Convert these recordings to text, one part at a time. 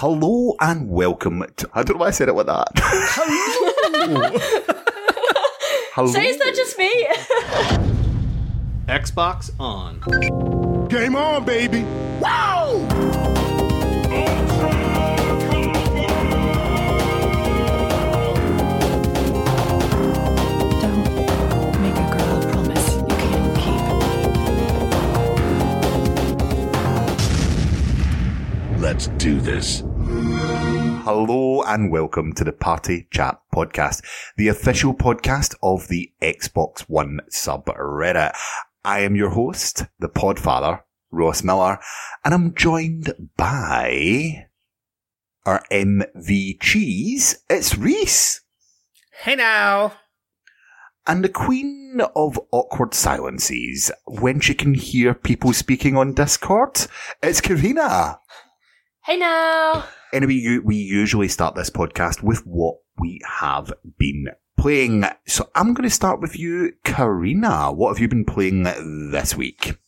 Hello and welcome to. I don't know why I said it like that. Hello. Hello. So is that just me? Xbox on. Game on, baby. Wow! Don't make a girl a promise you can't keep. Let's do this. Hello and welcome to the Party Chat Podcast, the official podcast of the Xbox One subreddit. I am your host, the Podfather, Ross Miller, and I'm joined by our MV Cheese. It's Rhys. Hey now. And the queen of awkward silences when she can hear people speaking on Discord, it's Carina. Hey now. Anyway, you, we usually start this podcast with what we have been playing. So I'm going to start with you, Carina. What have you been playing this week?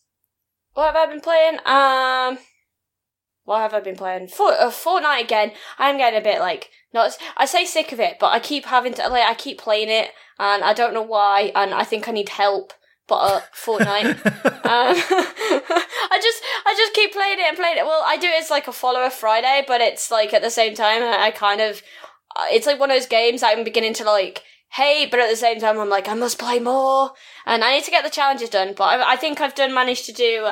What have I been playing? Um, what have I been playing? For, uh, Fortnite again. I'm getting a bit like not. I say sick of it, but I keep having to like. I keep playing it, and I don't know why. And I think I need help. But uh, Fortnite. um, I just I just keep playing it and playing it. Well, I do it as like a follower Friday, but it's like at the same time I, I kind of. uh, It's like one of those games I'm beginning to like hate, but at the same time I'm like I must play more, and I need to get the challenges done. But I, I think I've done managed to do. Uh,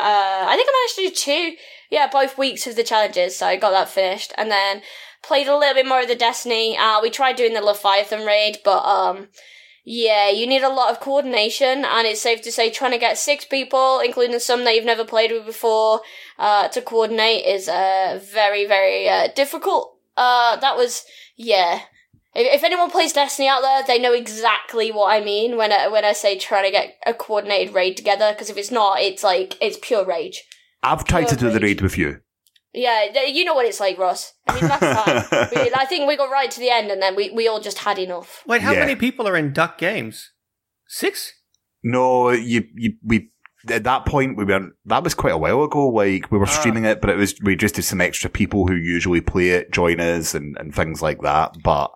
I think I managed to do two. Yeah, both weeks of the challenges, so I got that finished, and then played a little bit more of the Destiny. Uh, we tried doing the Leviathan raid, but um, yeah, you need a lot of coordination, and it's safe to say trying to get six people, including some that you've never played with before, uh, to coordinate is uh, very, very uh, difficult. Uh, that was, yeah. If, if anyone plays Destiny out there, they know exactly what I mean when I, when I say trying to get a coordinated raid together, because if it's not, it's like, it's pure rage. I've tried to do the raid with you. Yeah, you know what it's like, Ross. I mean, last time, we, I think we got right to the end, and then we, we all just had enough. Wait, how Yeah. many people are in Duck Games? Six? No, you, you, we, at that point, we weren't. that was quite a while ago. Like, we were Ah. streaming it, but it was, we just did some extra people who usually play it join us and, and things like that. But,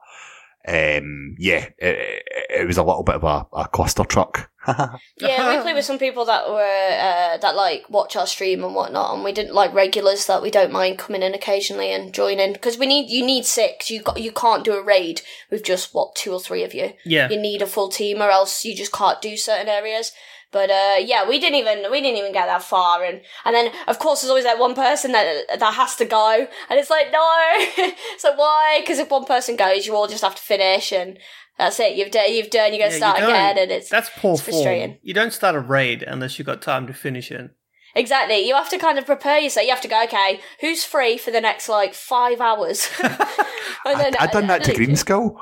um, yeah, it, it was a little bit of a, a cluster truck. Yeah, we play with some people that were uh, that like watch our stream and whatnot, and we didn't like regulars that we don't mind coming in occasionally and joining because we need you need six. You got you can't do a raid with just what two or three of you. Yeah. You need a full team, or else you just can't do certain areas. But uh, yeah, we didn't even we didn't even get that far, and and then of course there's always that one person that that has to go, and it's like no, so why? Because if one person goes, you all just have to finish, and that's it. You've done you've done. You got to Yeah, start you don't- again, and it's That's poor it's frustrating. form. You don't start a raid unless you've got time to finish it. Exactly. You have to kind of prepare yourself. You have to go, okay, who's free for the next like five hours? and I, I done that to Green Skull.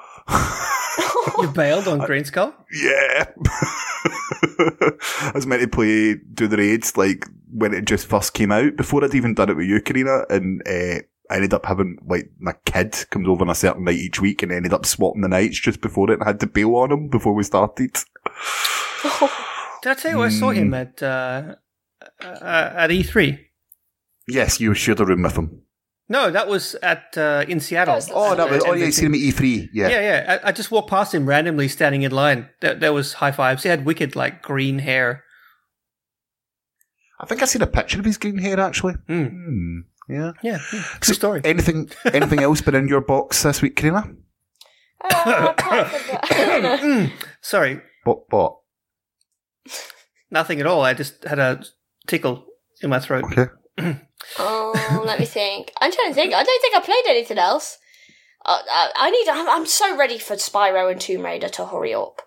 You bailed on Green Skull? Yeah. I was meant to play do the raids like when it just first came out before I'd even done it with you, Carina, and uh, I ended up having like my kid comes over on a certain night each week and ended up swapping the nights just before it and I had to bail on him before we started. Did I tell you I saw him at uh, uh, at E3? Yes, you shared a room with him. No, that was at uh, in Seattle. That was- Oh, that was, oh yeah, you NBC. seen him at E3. Yeah. Yeah, yeah. I, I just walked past him randomly, standing in line. There, there was high fives. He had wicked, like green hair. I think I seen a picture of his green hair actually. Mm. Hmm. Yeah. Yeah, yeah. So, story. Anything, anything else been in your box this week, Carina? Uh, apart from that- Mm, Sorry, What? What? nothing at all. I just had a tickle in my throat. Okay. oh, let me think. I'm trying to think. I don't think I played anything else. Uh, I, I need. I'm, I'm so ready for Spyro and Tomb Raider to hurry up.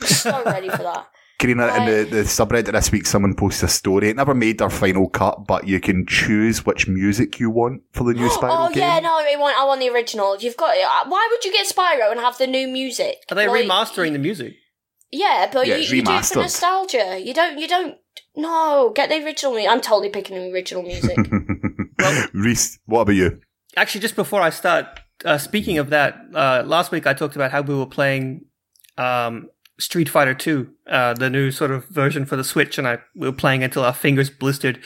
I'm so ready for that. Carina, in the, the subreddit this week, someone posted a story. It never made their final cut, but you can choose which music you want for the new Spyro oh game. yeah, no, I want. I want the original. You've got. Uh, why would you get Spyro and have the new music? Are they Like, remastering the music? Yeah, but Yeah, you, you do it for nostalgia. You don't. You don't. No, get the original music. I'm totally picking the original music. Rhys, what about you? Actually, just before I start, uh, speaking of that, uh, last week I talked about how we were playing um, Street Fighter Two, uh, the new sort of version for the Switch, and I we were playing until our fingers blistered.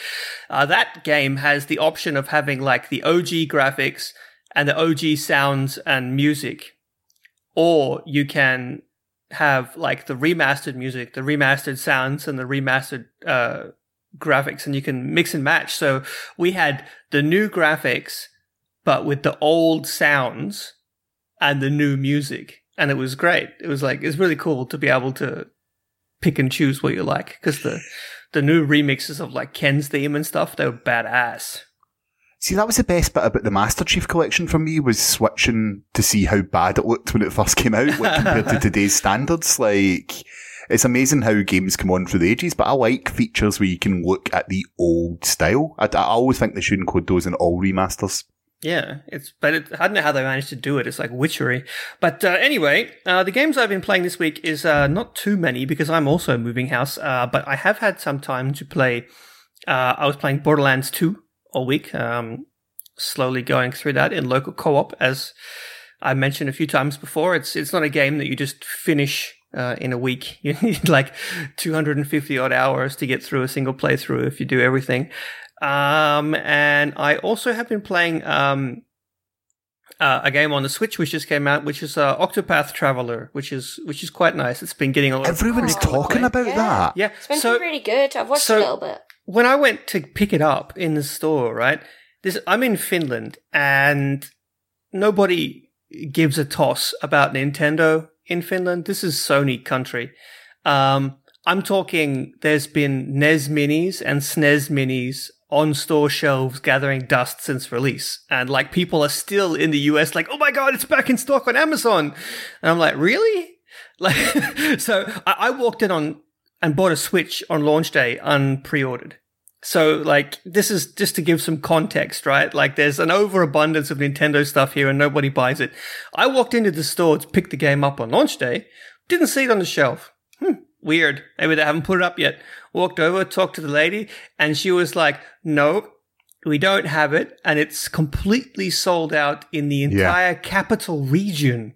Uh, that game has the option of having like the OG graphics and the OG sounds and music, or you can have like the remastered music, the remastered sounds, and the remastered uh, graphics, and you can mix and match. So we had the new graphics, but with the old sounds and the new music, and it was great. It was like it's really cool to be able to pick and choose what you like because the the new remixes of like Ken's theme and stuff they were badass. See, that was the best bit about the Master Chief collection for me was switching to see how bad it looked when it first came out like, compared to today's standards. Like, it's amazing how games come on through the ages, but I like features where you can look at the old style. I, I always think they should include those in all remasters. Yeah, it's but it, I don't know how they managed to do it. It's like witchery. But uh, anyway, uh, the games I've been playing this week is uh, not too many because I'm also moving house. Uh, but I have had some time to play. Uh, I was playing Borderlands 2 all week, um, slowly going through that in local co-op. As I mentioned a few times before, it's it's not a game that you just finish uh, in a week. You need like 250 odd hours to get through a single playthrough if you do everything. Um, and I also have been playing um, uh, a game on the Switch which just came out, which is uh, Octopath Traveler, which is which is quite nice. It's been getting a lot. Everyone's of critical talking about Yeah. that. Yeah, It's been so really good. I've watched so- a little bit. when I went to pick it up in the store, right? This I'm in Finland and nobody gives a toss about Nintendo in Finland. This is Sony country. Um, I'm talking there's been NES minis and SNES minis on store shelves gathering dust since release. And like people are still in the US like, oh my god, it's back in stock on Amazon. And I'm like, really? Like so I, I walked in on and bought a Switch on launch day unpre-ordered. So like this is just to give some context, right? Like there's an overabundance of Nintendo stuff here and nobody buys it. I walked into the store to pick the game up on launch day, didn't see it on the shelf. Hmm, weird. Maybe they haven't put it up yet. Walked over, talked to the lady, and she was like, "No, we don't have it, and it's completely sold out in the entire capital region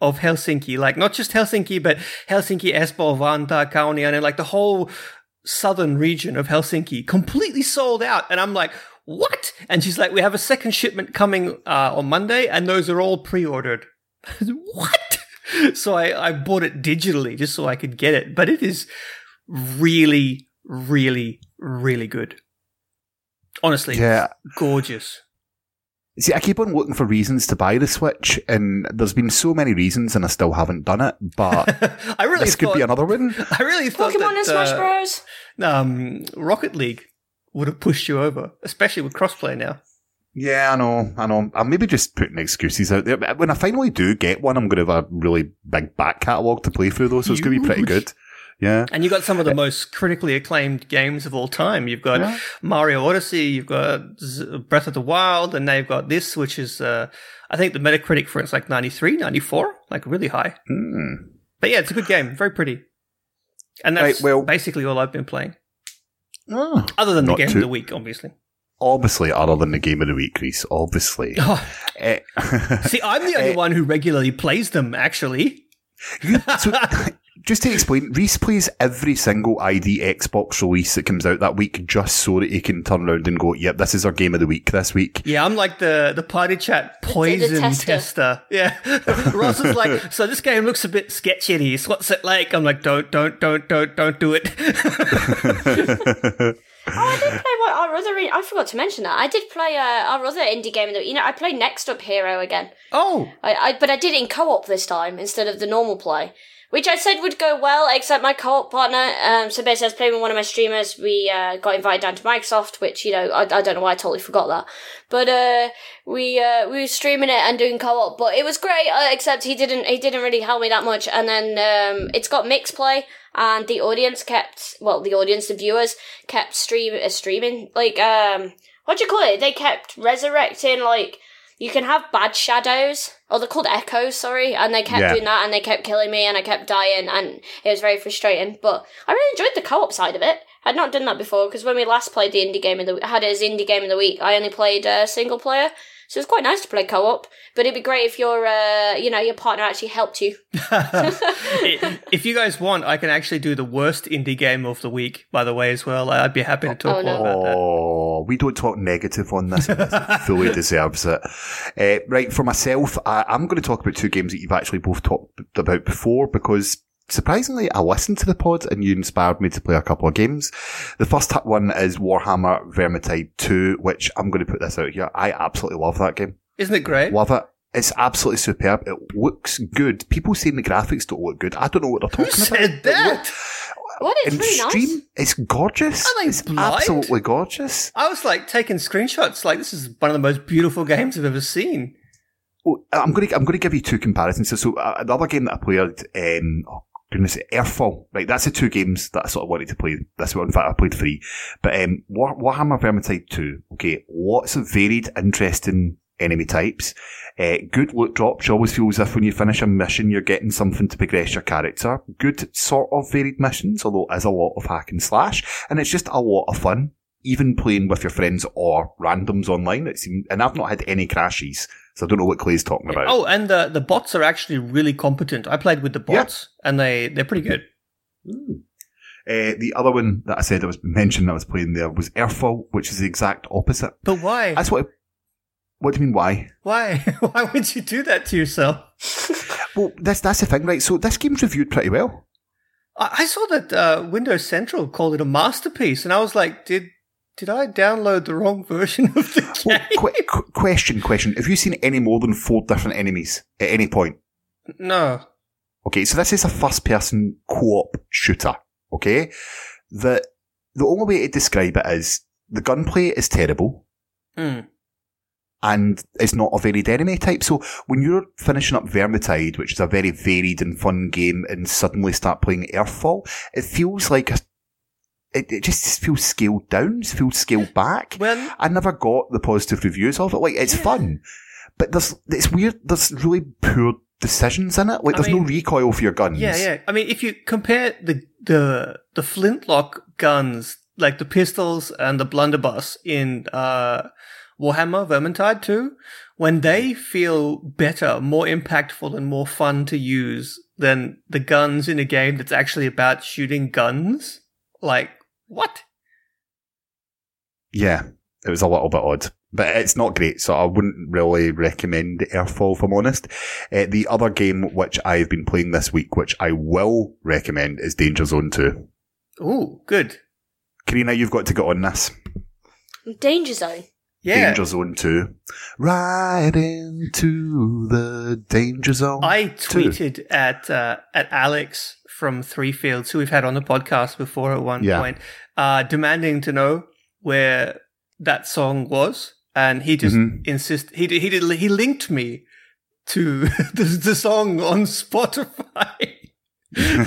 of Helsinki. Like not just Helsinki, but Helsinki, Espoo, Kauniainen, and like the whole southern region of Helsinki, completely sold out." And I'm like. What? And she's like, we have a second shipment coming uh, on Monday, and those are all pre-ordered. what? So I, I bought it digitally just so I could get it, but it is really, really, really good. Honestly, Yeah. gorgeous. See, I keep on looking for reasons to buy the Switch, and there's been so many reasons, and I still haven't done it. But I really this could be another one. I really thought Pokemon that, and Smash uh, Bros. um, Rocket League would have pushed you over, especially with crossplay now. Yeah, I know, I know. I'm maybe just putting excuses out there. But When I finally do get one, I'm going to have a really big back catalogue to play through, though, so it's going to be pretty Huge. good. Yeah. And you've got some of the most critically acclaimed games of all time. You've got Yeah. Mario Odyssey, you've got Breath of the Wild, and now you've got this, which is, uh, I think the Metacritic for it's like 93, 94, like really high. Hmm. But yeah, it's a good game, very pretty. And that's Right, well- basically all I've been playing, Oh. other than the game too- of the week, obviously. Obviously, other than the game of the week, Rhys. Obviously. Oh, Eh, see, I'm the only Eh. one who regularly plays them, actually. so, just to explain, Rhys plays every single ID Xbox release that comes out that week just so that he can turn around and go, yep, this is our game of the week this week. Yeah, I'm like the the party chat poison tester. tester. Yeah, Ross is like, so this game looks a bit sketchy. What's it like? I'm like, don't, don't, don't, don't, don't do it. Oh, I did play what our other. I forgot to mention that I did play uh, our other indie game. That you know, I played Next Up Hero again. oh, I, I but I did it in co-op this time instead of the normal play, which I said would go well. Except my co-op partner. Um, so basically, I was playing with one of my streamers. We uh, got invited down to Microsoft, which you know I, I don't know why I totally forgot that. But uh, we uh, we were streaming it and doing co-op, but it was great. Uh, except he didn't he didn't really help me that much. And then um, it's got mixed play. And the audience kept, well, the audience, the viewers kept stream uh, streaming, like, um, what do you call it? They kept resurrecting, like, you can have bad shadows, or they're called echoes, sorry, and they kept Yeah. doing that, and they kept killing me, and I kept dying, and it was very frustrating. But I really enjoyed the co-op side of it. I'd not done that before because when we last played the indie game of the had it as indie game of the week, I only played uh, single player. So it's quite nice to play co-op. But it'd be great if your, uh, you know, your partner actually helped you. if you guys want, I can actually do the worst indie game of the week, by the way, as well. I'd be happy to talk Oh, no. about that. Oh, we don't talk negative on this. This fully deserves it. Uh, right, for myself, I, I'm going to talk about two games that you've actually both talked about before because surprisingly, I listened to the pod and you inspired me to play a couple of games. The first one is Warhammer Vermintide 2, which I'm going to put this out here. I absolutely love that game. Isn't it great? Love it. It's absolutely superb. It looks good. People saying the graphics don't look good. I don't know what they're Who talking about. Who said that? What? It's In really nice. it's gorgeous. Are they it's blind? absolutely gorgeous. I was like taking screenshots, like this is one of the most beautiful games I've ever seen. Well, I'm going to I'm going to give you two comparisons. So, so uh, the other game that I played, um, oh goodness, Earthfall. Right, that's the two games that I sort of wanted to play. This one, in fact, I played three. But um, War, Warhammer Vermintide two. Okay, lots of varied, interesting enemy types. Uh, good loot drops. You always feel as if when you finish a mission, you're getting something to progress your character. Good sort of varied missions, although it is a lot of hack and slash, and it's just a lot of fun. Even playing with your friends or randoms online, it's, and I've not had any crashes, so I don't know what Clay's talking about. Oh, and the the bots are actually really competent. I played with the bots, and they they're pretty good. Uh, the other one that I said I was mentioned I was playing there was Earthfall, which is the exact opposite. But why? That's what. What do you mean? Why? Why? Why would you do that to yourself? Well, that's that's the thing, right? So this game's reviewed pretty well. I, I saw that uh, Windows Central called it a masterpiece, and I was like, did did I download the wrong version of the game? Well, qu- qu- question, question: Have you seen any more than four different enemies at any point? no. Okay, so this is a first-person co-op shooter. Okay, the the only way to describe it is the gunplay is terrible. Mm. and it's not a varied enemy type. So when you're finishing up Vermintide, which is a very varied and fun game, and suddenly start playing Earthfall, it feels like a, it, it just feels scaled down, feels scaled back. Well, I never got the positive reviews of it. Like it's fun, but there's it's weird. There's really poor decisions in it. Like I there's mean- no recoil for your guns. yeah, yeah. I mean, if you compare the the the flintlock guns, like the pistols and the blunderbuss in uh, Warhammer Vermintide 2, when they feel better, more impactful, and more fun to use than the guns in a game that's actually about shooting guns, like what? Yeah, it was a little bit odd, but it's not great, so I wouldn't really recommend Earthfall if I'm honest. Uh, the other game which I've been playing this week, which I will recommend, is Danger Zone 2. Oh, good. Carina, you've got to get on this. Danger Zone. Yeah. Danger Zone 2. Right into the Danger Zone. I 2. tweeted at uh, at Alex from Three Fields, who we've had on the podcast before at one Yeah. point, uh, demanding to know where that song was, and he just Mhm. insist he did, he did he linked me to the, the song on Spotify. Do you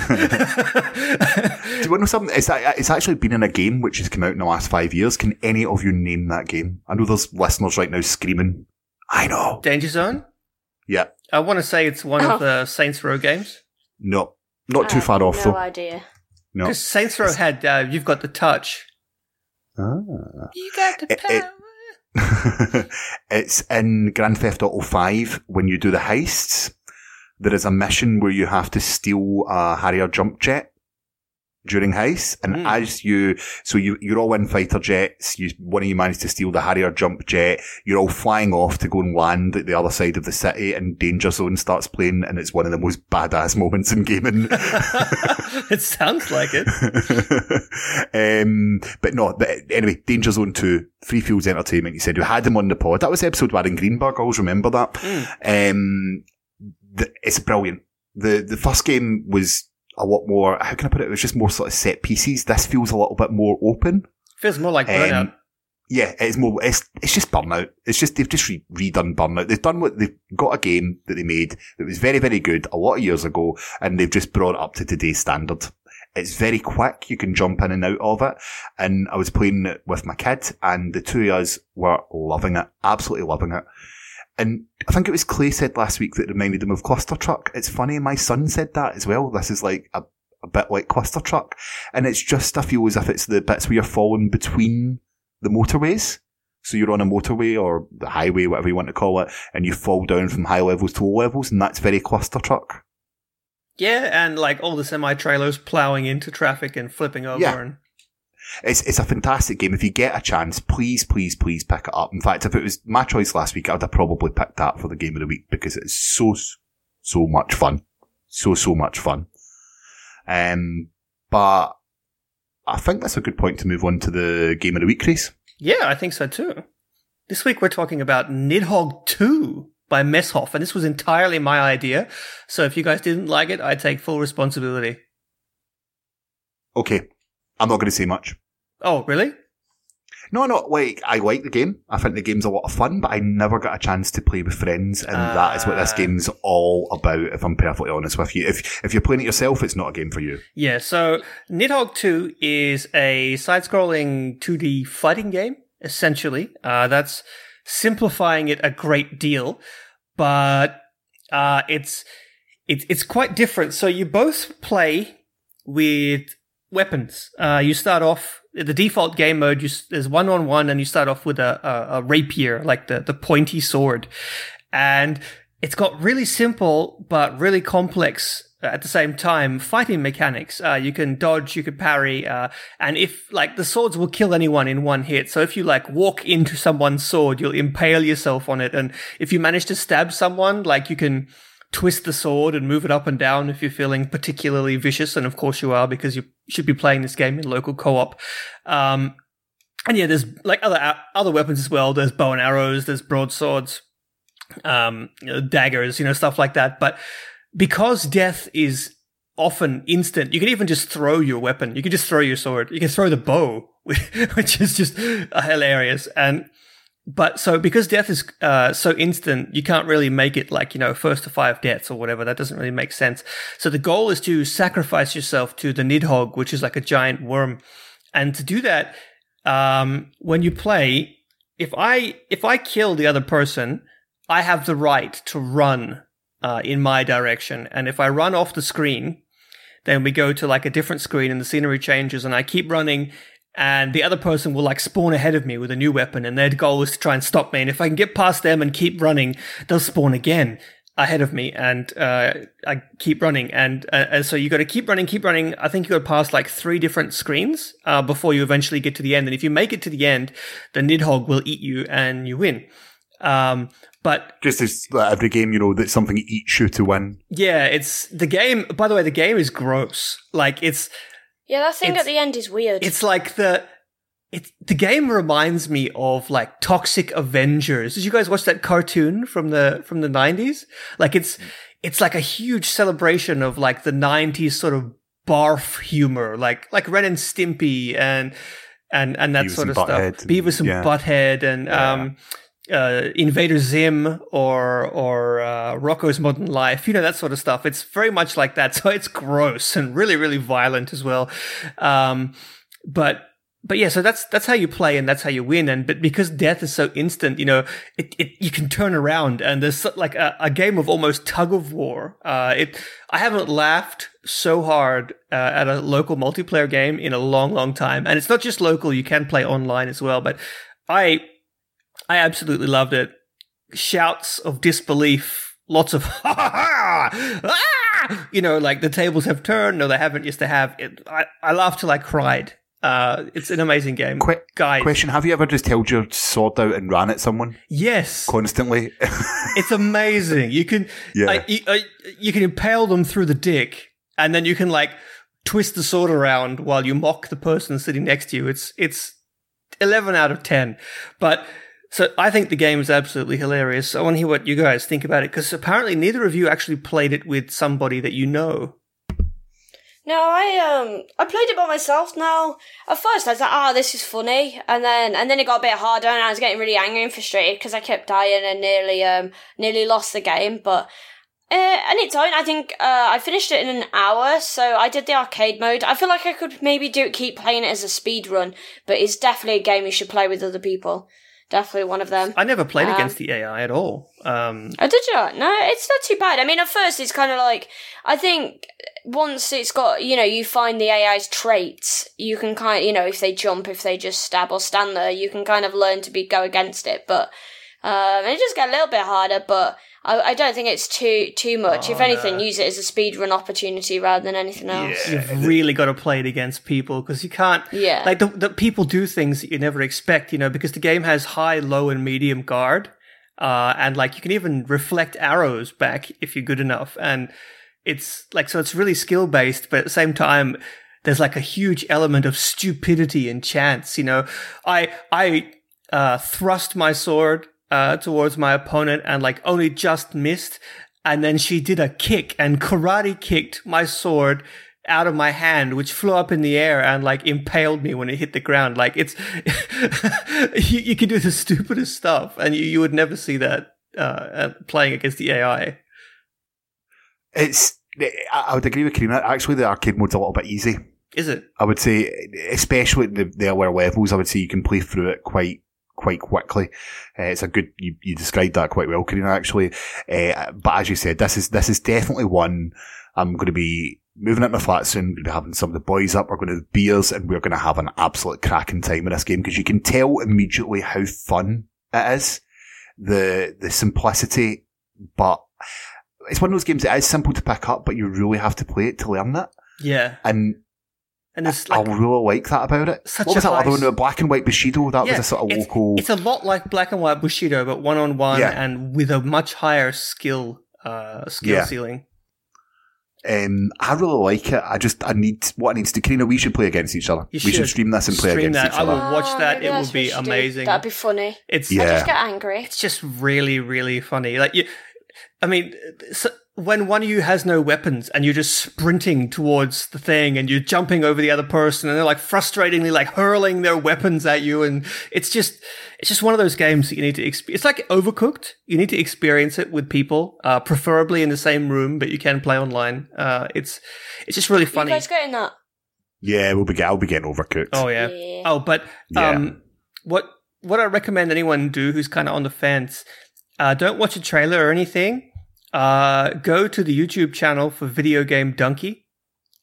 want to know something? It's, it's actually been in a game which has come out in the last five years. Can any of you name that game? I know there's listeners right now screaming. I know. Danger Zone. Yeah. I want to say it's one Oh. of the Saints Row games No. Not too far have off no though. idea. No. because Saints Row had uh, you've got the touch. Ah. You got the It- it- power. it's in Grand Theft Auto 5 when you do the heists. There is a mission where you have to steal a Harrier jump jet during heist. And Mm. as you, so you, you're all in fighter jets. You, one of you managed to steal the Harrier jump jet. You're all flying off to go and land at the other side of the city and Danger Zone starts playing and it's one of the most badass moments in gaming. it sounds like it. um, but no, but anyway, Danger Zone 2, Three Fields Entertainment, you said you had him on the pod. That was episode Aaron Greenberg, I always remember that. Um, the, it's brilliant. The, the first game was a lot more, how can I put it? It was just more sort of set pieces. This feels a little bit more open. Feels more like Burnout. Um, yeah, it's more, it's, it's just Burnout. It's just, they've just re- redone Burnout. They've done what, they've got a game that they made that was very, very good a lot of years ago, and they've just brought it up to today's standard. It's very quick. You can jump in and out of it. And I was playing it with my kid, and the two of us were loving it. Absolutely loving it. And I think it was Clay said last week that reminded him of Cluster Truck. It's funny, my son said that as well. This is like a, a bit like Cluster Truck. And it's just, I feel as if it's the bits where you're falling between the motorways. So you're on a motorway or the highway, whatever you want to call it, and you fall down from high levels to low levels, and that's very cluster truck. Yeah, and like all the semi trailers plowing into traffic and flipping over Yeah. and It's it's a fantastic game. If you get a chance, please, please, please pick it up. In fact, if it was my choice last week, I'd have probably picked that for the game of the week because it's so so much fun, so so much fun. Um, but I think that's a good point to move on to the game of the week, Chris. Yeah, I think so too. This week we're talking about Nidhogg 2 by Messhoff, and this was entirely my idea. So if you guys didn't like it, I take full responsibility. Okay, I'm not going to say much. Oh, really? No, no, like, I like the game. I think the game's a lot of fun, but I never got a chance to play with friends, and that is what this Ah. game's all about, if I'm perfectly honest with you. If, if you're playing it yourself, it's not a game for you. Yeah, so Nidhogg 2 is a side-scrolling 2D fighting game, essentially. Uh, that's simplifying it a great deal, but uh, it's it's it's quite different. So you both play with weapons. Uh, you start off the default game mode. You, there's one on one, and you start off with a, a, a rapier, like the the pointy sword, and it's got really simple but really complex uh, at the same time fighting mechanics. Uh, you can dodge, you can parry, uh, and if like the swords will kill anyone in one hit. So if you like walk into someone's sword, you'll impale yourself on it, and if you manage to stab someone, like you can twist the sword and move it up and down if you're feeling particularly vicious, and of course you are because you should be playing this game in local co-op. Um, and yeah, there's like other other weapons as well. There's bow and arrows, there's broadswords, um, you know, daggers, you know, stuff like that. But because death is often instant, you can even just throw your weapon. You can just throw your sword. You can throw the bow, which is just uh, hilarious. And but so because death is uh, so instant, you can't really make it like you know first to five deaths or whatever. That doesn't really make sense. So the goal is to sacrifice yourself to the Nidhogg, which is like a giant worm, and to do that, um, when you play, if I if I kill the other person, I have the right to run uh, in my direction, and if I run off the screen, then we go to like a different screen and the scenery changes, and I keep running. And the other person will like spawn ahead of me with a new weapon, and their goal is to try and stop me. And if I can get past them and keep running, they'll spawn again ahead of me, and uh, I keep running. And uh, and so you got to keep running, keep running. I think you got to pass like three different screens uh, before you eventually get to the end. And if you make it to the end, the Nidhogg will eat you, and you win. Um, but Just as like, every game, you know, that something eats you to win. yeah, it's the game. By the way, the game is gross. Like it's Yeah, that thing It's- at the end is weird. it's like the it the game reminds me of like Toxic Avengers. Did you guys watch that cartoon from the from the nineties? Like it's it's like a huge celebration of like the nineties sort of barf humor, like like Ren and Stimpy and and and that Beavis sort of stuff. and- Beavis and yeah. Butthead and um uh, Invader Zim or or uh, Rocco's Modern Life, you know that sort of stuff. It's very much like that. So it's gross and really really violent as well. Um, but but yeah, so that's that's how you play and that's how you win. And but because death is so instant, you know, it, it you can turn around and there's like a, a game of almost tug of war. Uh, it I haven't laughed so hard uh, at a local multiplayer game in a long long time. And it's not just local; you can play online as well. But I I absolutely loved it. Shouts of disbelief, lots of ha ha ha, ah! you know, like the tables have turned. No, they haven't. Yes, they have. It, I I laughed till I cried. Uh, it's an amazing game, Quick guys. question: Have you ever just held your sword out and ran at someone Yes, constantly? it's amazing. You can, Yeah. You, I- you can impale them through the dick, and then you can like twist the sword around while you mock the person sitting next to you. It's it's eleven out of ten, but. So I think the game is absolutely hilarious. I want to hear what you guys think about it because apparently neither of you actually played it with somebody that you know. No, I um I played it by myself now. At first I was like, ah, this is funny and then and then it got a bit harder and I was getting really angry and frustrated because I kept dying and nearly um nearly lost the game. But uh, and its own, I think uh, I finished it in an hour, so I did the arcade mode. I feel like I could maybe do keep playing it as a speed run, but it's definitely a game you should play with other people. Definitely one of them. I never played Um, against the AI at all. Um, Oh, did you? No, it's not too bad. I mean, at first it's kind of like I think once it's got you know you find the AI's traits, you can kind of you know if they jump, if they just stab or stand there, you can kind of learn to be go against it. But um, it just get a little bit harder. But I, I don't think it's too too much. if Oh, anything, no. use it as a speed run opportunity rather than anything else. You've really got to play it against people because you can't. Yeah. Like the, the people do things that you never expect, you know, because the game has high, low, and medium guard, uh, and like you can even reflect arrows back if you're good enough, and it's like so it's really skill based, but at the same time. There's like a huge element of stupidity and chance, you know. I I uh, thrust my sword uh, towards my opponent and like only just missed. And then she did a kick and karate kicked my sword out of my hand, which flew up in the air and like impaled me when it hit the ground. Like it's, you, you can do the stupidest stuff and you, you would never see that uh, uh, playing against the AI. It's. I I would agree with Carina. Actually, the arcade mode's a little bit easy. Is it? I would say, especially the, the lower levels, I would say you can play through it quite quite quickly. Uh, it's a good. You, you described that quite well, Carina. Actually, uh, but as you said, this is this is definitely one I'm going to be moving at my flat soon. Going to be having some of the boys up. We're going to have beers, and we're going to have an absolute cracking time in this game because you can tell immediately how fun it is. The the simplicity, but it's one of those games that is simple to pick up, but you really have to play it to learn it. Yeah. And And it's I really like that about it. Such what was a that other nice- one? Black and White Bushido. That yeah, was a sort of it's, local. it's a lot like Black and White Bushido, but one on one and with a much higher skill, uh, skill Yeah. ceiling. um, I really like it. I just I need what I need to do. Carina, we should play against each other. You we should should. stream this and play Stream against that. each I will watch Oh, that. maybe It will be we should do. amazing. That'd be funny. It's Yeah. I just get angry. it's just really, really funny. Like you, I mean, so when one of you has no weapons and you're just sprinting towards the thing and you're jumping over the other person and they're like frustratingly like hurling their weapons at you and it's just, it's just one of those games that you need to experience. It's like Overcooked. You need to experience it with people, uh, preferably in the same room, but you can play online. Uh, it's, it's just really funny. You guys getting that? Yeah, we'll be. I'll be getting overcooked. Oh yeah. Yeah. Oh, but Yeah. um, what what I recommend anyone do who's kind of on the fence, uh, don't watch a trailer or anything. Uh, go to the YouTube channel for Video Game Dunkey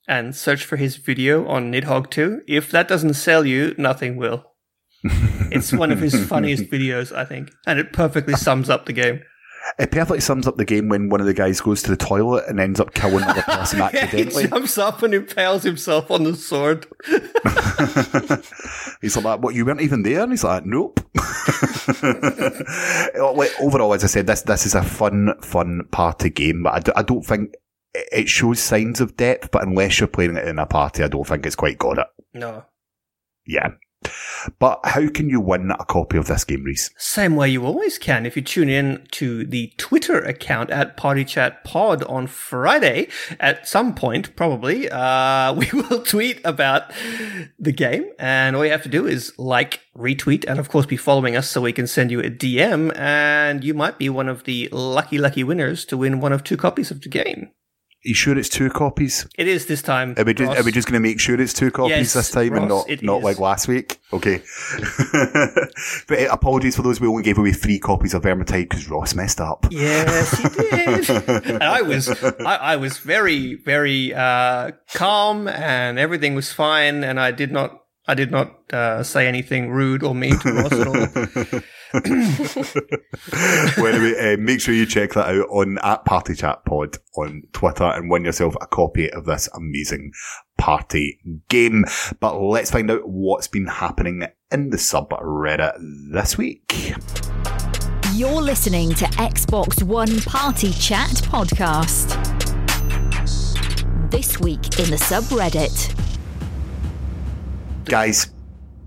and search for his video on Nidhogg 2. If that doesn't sell you, nothing will. it's one of his funniest videos, I think, and it perfectly sums up the game. It perfectly sums up the game when one of the guys goes to the toilet and ends up killing another person Yeah, he jumps up and impales himself on the sword. he's like, "What? You weren't even there?" And he's like, "Nope." Overall, as I said, this this is a fun, fun party game, but I, do, I don't think it shows signs of depth. But unless you're playing it in a party, I don't think it's quite got it. No. Yeah. But how can you win a copy of this game, Rhys? Same way you always can if you tune in to the Twitter account at Party Chat Pod on Friday at some point, probably. Uh, we will tweet about the game, and all you have to do is like, retweet, and of course be following us so we can send you a DM, and you might be one of the lucky, lucky winners to win one of two copies of the game. You sure it's two copies? It is this time. Are we just, Ross. are we just going to make sure it's two copies Yes, this time and not, not is. like last week? Okay. but uh, apologies for those. We only gave away three copies of Vermintide because Ross messed up. Yes, he did. and I was, I, I was very, very uh, calm, and everything was fine. And I did not, I did not uh, say anything rude or mean to Ross at all. well, anyway, uh, make sure you check that out on at Party Chat Pod on Twitter and win yourself a copy of this amazing party game. But let's find out what's been happening in the subreddit this week. You're listening to Xbox One Party Chat podcast. This week in the subreddit. Guys,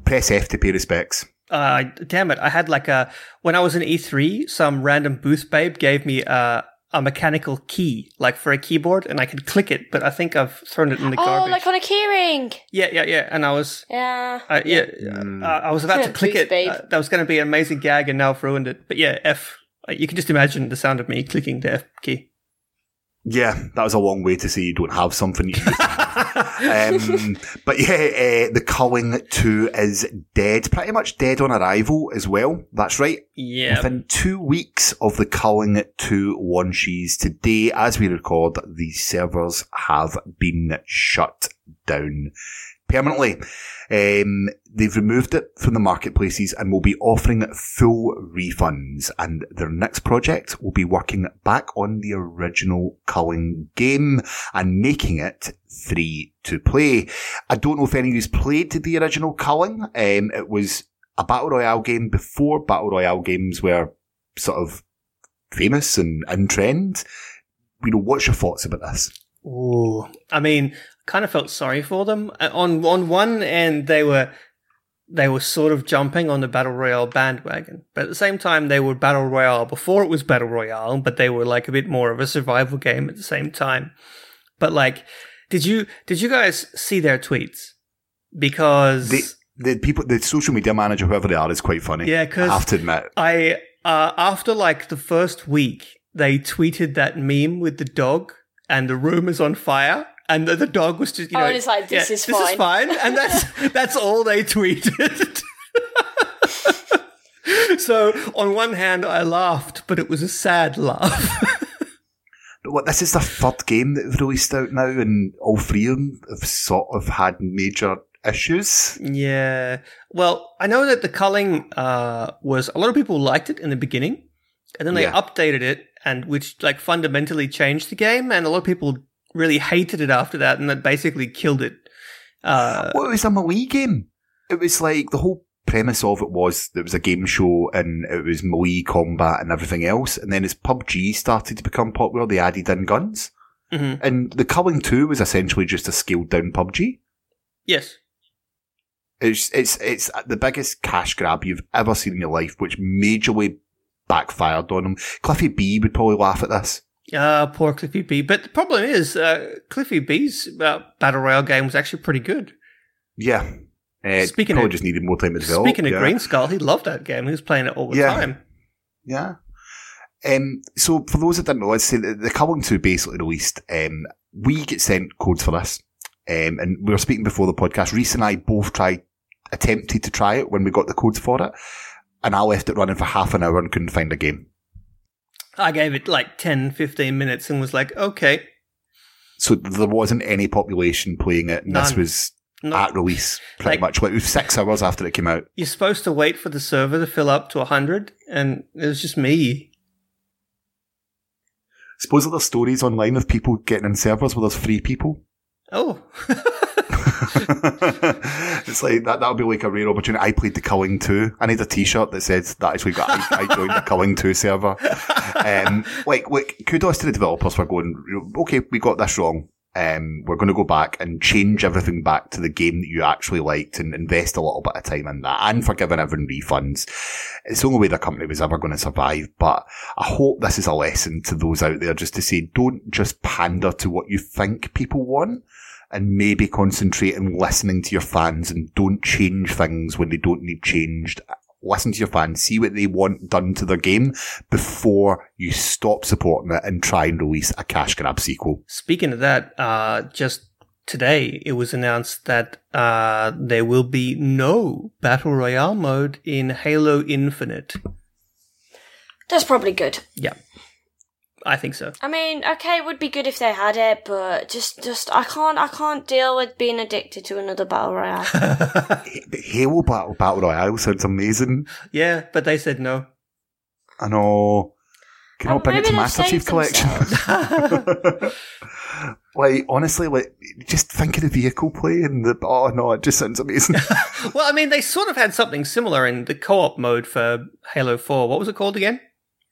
press F to pay respects. Uh, damn it! I had like a when I was in E3, some random booth babe gave me a a mechanical key, like for a keyboard, and I could click it, but I think I've thrown it in the Oh, garbage. like on a keyring. yeah, yeah, yeah. And I was, Yeah. uh, yeah, uh, I was about to click Booth it. babe. Uh, that was going to be an amazing gag, and now I've ruined it. But yeah, F. uh, You can just imagine the sound of me clicking the F key. Yeah, that was a long way to say you don't have something you used to have. um, but yeah, uh, the Culling 2 is dead, pretty much dead on arrival as well. That's right. Yeah. Within two weeks of the Culling 2 launches today, as we record, the servers have been shut down permanently. Um, they've removed it from the marketplaces and will be offering full refunds. And their next project will be working back on the original Culling game and making it free to play. I don't know if any of you's played the original Culling. Um, it was a battle royale game before battle royale games were sort of famous and in trend. You know, what's your thoughts about this? Oh, I mean, kind of felt sorry for them. Uh, On on one end, they were they were sort of jumping on the battle royale bandwagon, but at the same time, they were battle royale before it was battle royale, but they were like a bit more of a survival game at the same time. But like, did you did you guys see their tweets? Because The, the people, the social media manager, whoever they are, is quite funny. Yeah, 'cause- I have to admit. I uh, after like the first week, they tweeted that meme with the dog and the room is on fire. And the, the dog was just, you Oh, know, and it's like, this is this is fine, and that's that's all they tweeted. so on one hand, I laughed, but it was a sad laugh. But what, this is the third game that they've released out now, and all three of them have sort of had major issues. yeah. Well, I know that the culling uh, was a lot of people liked it in the beginning, and then they Yeah. updated it, and which like fundamentally changed the game, and a lot of people really hated it after that, and that basically killed it. Uh, Well, it was a Melee game. It was like the whole premise of it was there was a game show and it was Melee combat and everything else. And then as PUBG started to become popular, they added in guns. mhm. And the Culling 2 was essentially just a scaled down PUBG. Yes. It's, it's, it's the biggest cash grab you've ever seen in your life, which majorly backfired on them. Cliffy B would probably laugh at this. Ah, poor Cliffy B. But the problem is, uh, Cliffy B's uh, battle royale game was actually pretty good. Yeah. Uh, Speaking probably of- just needed more time to develop. Speaking of yeah. Green Skull, he loved that game. He was playing it all the Yeah. time. Yeah. Um, so for those that didn't know, let's say the, the Culling 2 basically released, um, we get sent codes for this. Um, and we were speaking before the podcast. Rhys and I both tried, attempted to try it when we got the codes for it. And I left it running for half an hour and couldn't find a game. I gave it like 10, 15 minutes and was like, okay. So there wasn't any population playing it. And this was No, at release pretty Like- much. Like it was six hours after it came out. you're supposed to wait for the server to fill up to 100, and it was just me. Suppose there's stories online of people getting in servers where there's three people. Oh. it's like that. That would be like a rare opportunity. I played the Culling two. I need a T-shirt that says that actually got. I, I joined the Culling two server. Um, like, like kudos to the developers for going. Okay, we got this wrong. Um, we're going to go back and change everything back to the game that you actually liked and invest a little bit of time in that and for giving everyone refunds. It's the only way the company was ever going to survive. But I hope this is a lesson to those out there just to say, don't just pander to what you think people want and maybe concentrate on listening to your fans and don't change things when they don't need changed. Listen to your fans, see what they want done to their game before you stop supporting it and try and release a cash grab sequel. Speaking of that, uh, just today it was announced that uh, there will be no Battle Royale mode in Halo Infinite. That's probably good. Yeah. I think so. I mean, okay, it would be good if they had it, but just, just, I can't, I can't deal with being addicted to another battle royale. Halo Battle, Battle Royale sounds amazing. Yeah, but they said no. I know. Can I Oh, bring it to they've Master Chief Collection? like, honestly, like, just think of the vehicle play and the, oh no, it just sounds amazing. Well, I mean, they sort of had something similar in the co-op mode for Halo 4. What was it called again?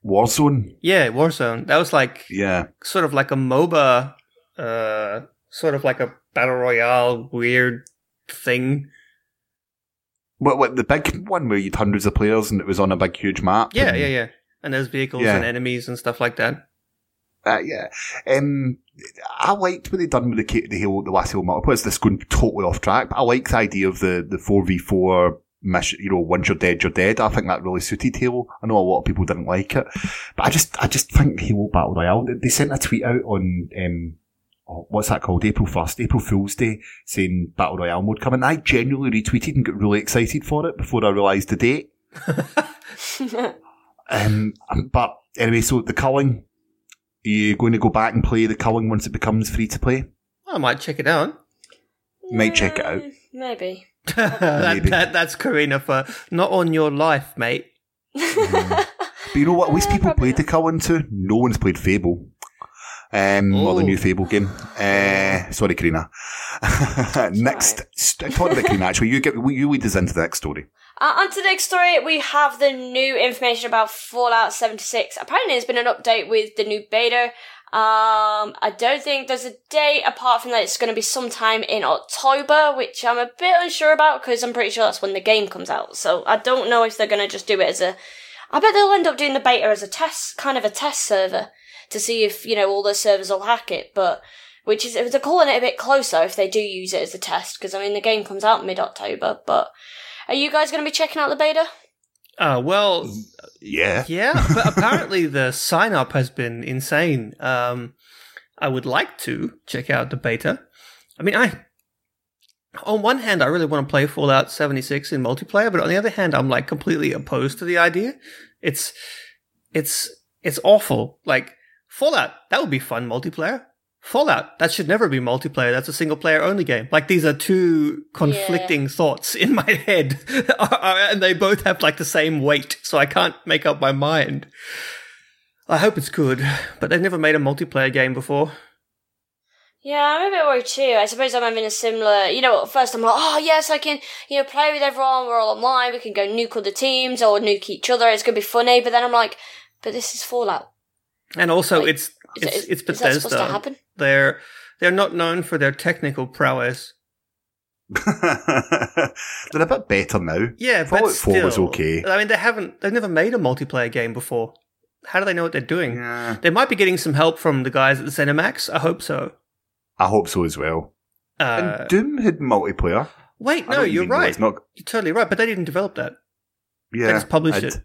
Warzone. Yeah, Warzone. That was like Yeah. sort of like a MOBA, uh, sort of like a battle royale weird thing. What, what, the big one where you had hundreds of players and it was on a big, huge map? Yeah, and- yeah, yeah. And there's vehicles Yeah. and enemies and stuff like that. Uh, yeah. Um, I liked what they done with the, the Halo, the last Halo multiplayer. This is going totally off track, but I like the idea of the, the 4v4 mission, you know, once you're dead, you're dead. I think that really suited Halo. I know a lot of people didn't like it, but I just, I just think Halo Battle Royale, they- they sent a tweet out on, um, oh, what's that called? April 1st, April Fool's Day, saying Battle Royale mode coming. I genuinely retweeted and got really excited for it before I realised the date. um, but anyway, so the culling, are you going to go back and play the culling once it becomes free to play? I might check it out. Might check it out. Maybe. That, that, that's Carina for not on your life, mate. But you know what? At least people played the Culling too. No one's played Fable. Um, not the Oh. new Fable game. Uh, sorry, Carina. next, st- talk about Carina. Actually, you get you lead us into the next story. Uh, on to the next story, we have the new information about Fallout 76. Apparently, there's been an update with the new beta. Um, I don't think there's a date apart from that it's going to be sometime in October, which I'm a bit unsure about because I'm pretty sure that's when the game comes out. So I don't know if they're going to just do it as a. I bet they'll end up doing the beta as a test, kind of a test server to see if you know all the servers will hack it. But which is they're calling it a bit closer if they do use it as a test because I mean the game comes out mid October, but. Are you guys going to be checking out the beta? Uh, well, Yeah. yeah, but apparently the sign up has been insane. Um, I would like to check out the beta. I mean, I. On one hand, I really want to play Fallout 76 in multiplayer, but on the other hand, I'm like completely opposed to the idea. It's, it's, it's awful. Like, Fallout, that would be fun multiplayer. Fallout, that should never be multiplayer. That's a single player only game. Like, these are two conflicting thoughts in my head. Uh, uh, and they both have like the same weight, so I can't make up my mind. I hope it's good, but they've never made a multiplayer game before. Yeah, I'm a bit worried too. I suppose I'm having a similar. You know, at first I'm like, oh yes, I can, you know, play with everyone. We're all online. We can go nuke other teams or nuke each other. It's gonna be funny. But then I'm like, but this is Fallout. And also, Like, it's Is, it's it, is, it's is that to Bethesda. happen? They're they're not known for their technical prowess. They're a bit better now. Yeah, Fallout but 4 was still, okay. I mean, they haven't. They've never made a multiplayer game before. How do they know what they're doing? Yeah. They might be getting some help from the guys at ZeniMax. I hope so. I hope so as well. Uh, and Doom had multiplayer. wait, no, you're right. Not. You're totally right, but they didn't develop that. Yeah. just published I'd- it.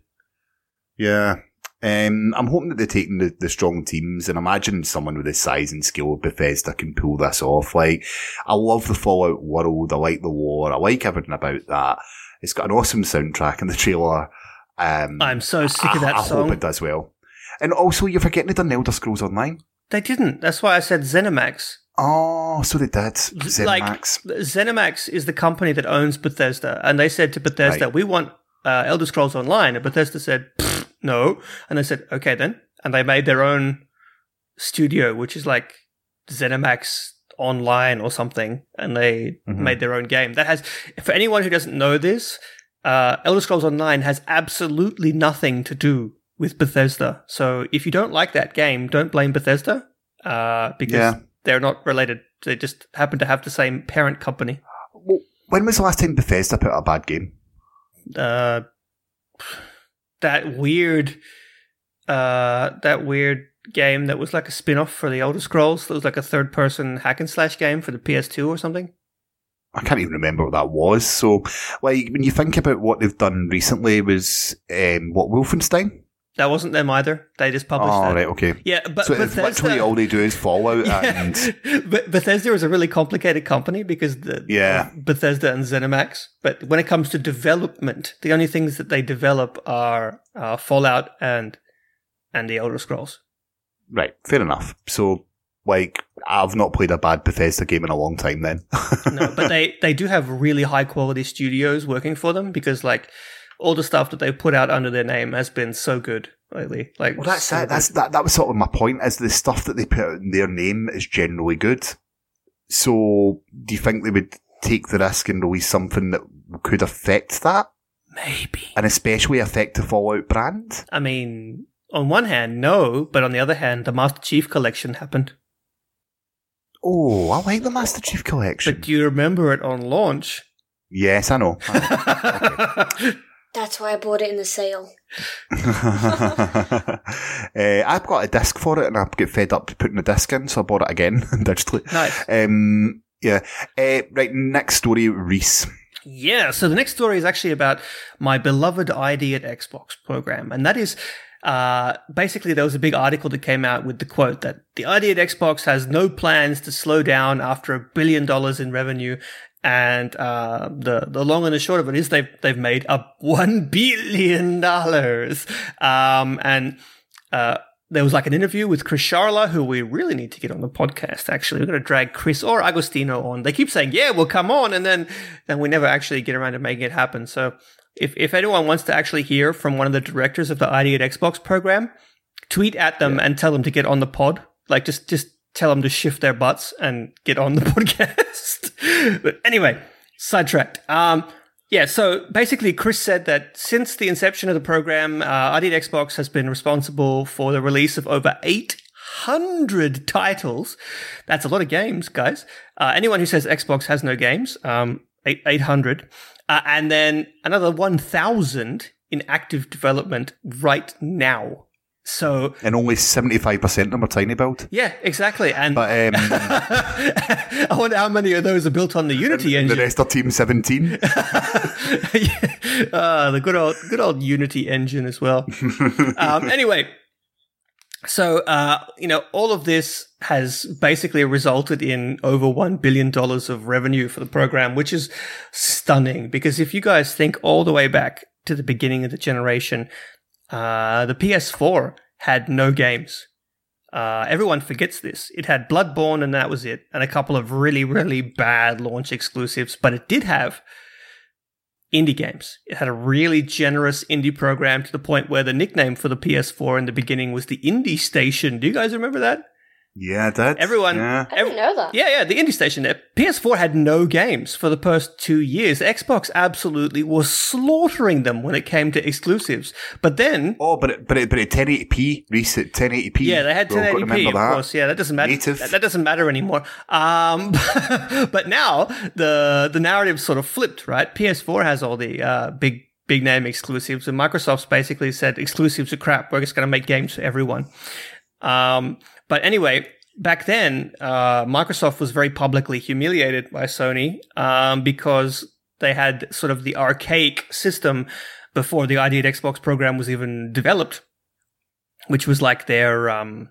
Yeah. Um, I'm hoping that they're taking the, the strong teams and imagine someone with the size and skill of Bethesda can pull this off. Like, I love the Fallout world. I like the war. I like everything about that. It's got an awesome soundtrack in the trailer. Um, I'm so sick of that I, I song. hope it does well. And also, you're forgetting they've done Elder Scrolls Online. They didn't. That's why I said ZeniMax. Oh, so they did. Like ZeniMax. ZeniMax is the company that owns Bethesda, and they said to Bethesda, Right. "We want uh, Elder Scrolls Online," and Bethesda said, "Pfft, "No," and they said, "Okay then," and they made their own studio, which is like ZeniMax Online or something, and they Mhm. made their own game. That has, for anyone who doesn't know this, uh, Elder Scrolls Online has absolutely nothing to do with Bethesda. So if you don't like that game, don't blame Bethesda, uh, because Yeah. they're not related. They just happen to have the same parent company. Well, when was the last time Bethesda put out a bad game? Uh, that weird, uh, that weird game that was like a spin-off for the Elder Scrolls. That was like a third-person hack and slash game for the PS2 or something. I can't even remember what that was. So, like, when you think about what they've done recently, was um, what Wolfenstein? That wasn't them either. They just published Oh, that. right, okay. Yeah, but so Bethesda, literally all they do is Fallout and but Bethesda is a really complicated company because the Yeah. Bethesda and ZeniMax. But when it comes to development, the only things that they develop are uh, Fallout and and the Elder Scrolls. right, fair enough. So, like, I've not played a bad Bethesda game in a long time. Then, no, but they they do have really high quality studios working for them because like all the stuff that they put out under their name has been so good lately. Like well, that's so it. That's that. That was sort of my point. Is the stuff that they put out in their name is generally good. So, do you think they would take the risk and release something that could affect that, maybe. and especially affect the Fallout brand? I mean, on one hand, no, but on the other hand, the Master Chief collection happened. Oh, I like the Master Chief collection. But do you remember it on launch? yes, I know. I know. That's why I bought it in the sale. uh, I've got a disc for it, and I get fed up putting the disc in, so I bought it again digitally. nice. Um, yeah. Uh, right. Next story, Rhys. Yeah, so the next story is actually about my beloved ID at Xbox program, and that is uh, basically there was a big article that came out with the quote that the ID at Xbox has no plans to slow down after a billion dollars in revenue. And uh, the the long and the short of it is they've they've made up one billion dollars. Um, and uh, there was like an interview with Chris Charla, who we really need to get on the podcast. Actually, we're going to drag Chris or Agostino on. They keep saying, "Yeah, we'll come on," and then then we never actually get around to making it happen. So, if if anyone wants to actually hear from one of the directors of the ID at Xbox program, tweet at them and tell them to get on the pod. Like, just just tell them to shift their butts and get on the podcast. but anyway, sidetracked. Um, yeah, so basically, Chris said that since the inception of the program, uh, Xbox has been responsible for the release of over 800 titles. That's a lot of games, guys. Uh, anyone who says Xbox has no games, um, eight, 800. Uh, and then another 1,000 in active development right now. So, And only 75% of them are tinyBuild. yeah, exactly. And But um, I wonder how many of those are built on the Unity the engine. rest are Team 17. uh, the good old good old Unity engine as well. um, anyway, so uh, you know all of this has basically resulted in over one billion dollars of revenue for the program, which is stunning. Because if you guys think all the way back to the beginning of the generation, uh, the PS4 had no games. Uh, everyone forgets this. It had Bloodborne and that was it, and a couple of really, really bad launch exclusives, but it did have indie games. It had a really generous indie program to the point where the nickname for the PS4 in the beginning was the Indie Station. Do you guys remember that? Yeah, Dad. Everyone- Yeah. I didn't know that. Yeah, yeah, the indie station there. PS4 had no games for the first two years. Xbox absolutely was slaughtering them when it came to exclusives. But then, Oh, but it, but it, but it 1080p, recent 1080p. yeah, they had We've got to 1080p, remember of that. course. Yeah, that doesn't matter. That, that doesn't matter anymore. Um, but now the the narrative sort of flipped, right? PS4 has all the uh, big big name exclusives, and Microsoft's basically said exclusives are crap. We're just going to make games for everyone. Um, but anyway, back then, uh, Microsoft was very publicly humiliated by Sony um, because they had sort of the archaic system before the ID at Xbox program was even developed, which was like their um,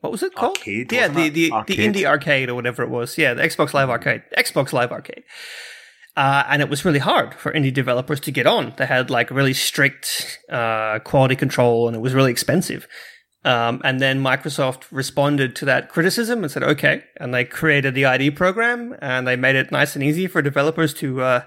what was it called? Arcade, yeah, the the, the indie arcade or whatever it was. Yeah, the Xbox Live Arcade, Xbox Live Arcade. Uh, and it was really hard for indie developers to get on. They had like really strict uh, quality control, and it was really expensive. Um, and then Microsoft responded to that criticism and said, "Okay," and they created the ID program, and they made it nice and easy for developers to uh,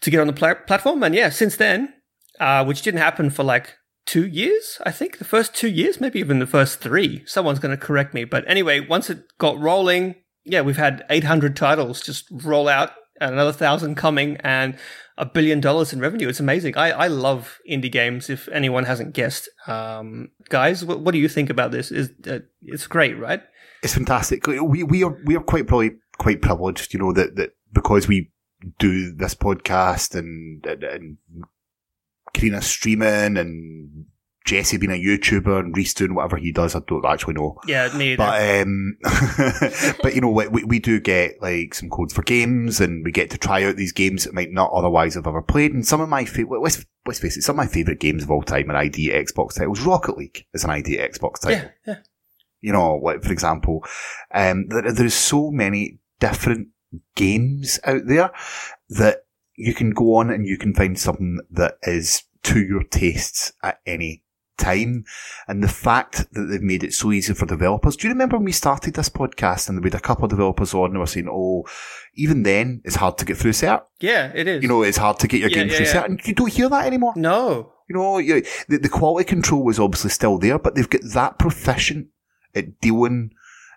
to get on the pla- platform. And yeah, since then, uh, which didn't happen for like two years, I think the first two years, maybe even the first three. Someone's going to correct me, but anyway, once it got rolling, yeah, we've had 800 titles just roll out, and another thousand coming, and a billion dollars in revenue. It's amazing. I, I love indie games. If anyone hasn't guessed, um, guys, what, what do you think about this? Is uh, it's great, right? It's fantastic. We we are we are quite probably quite privileged, you know, that that because we do this podcast and and, and Carina streaming and Jesse being a YouTuber and Rhys doing whatever he does. I don't actually know. Yeah, me either. But um, but you know, we we do get like some codes for games, and we get to try out these games that might not otherwise have ever played. And some of my favorite, let's let's face it, some of my favorite games of all time are ID Xbox titles. Rocket League is an ID Xbox title. yeah, yeah. You know, like for example, um, there, there's so many different games out there that you can go on and you can find something that is to your tastes at any time. And the fact that they've made it so easy for developers. Do you remember when we started this podcast and we had a couple of developers on and were saying, oh, even then it's hard to get through cert. Yeah, it is. You know, it's hard to get your Yeah, game yeah, through yeah. cert. And you don't hear that anymore. no. You know, the, the quality control was obviously still there, but they've got that proficient at dealing,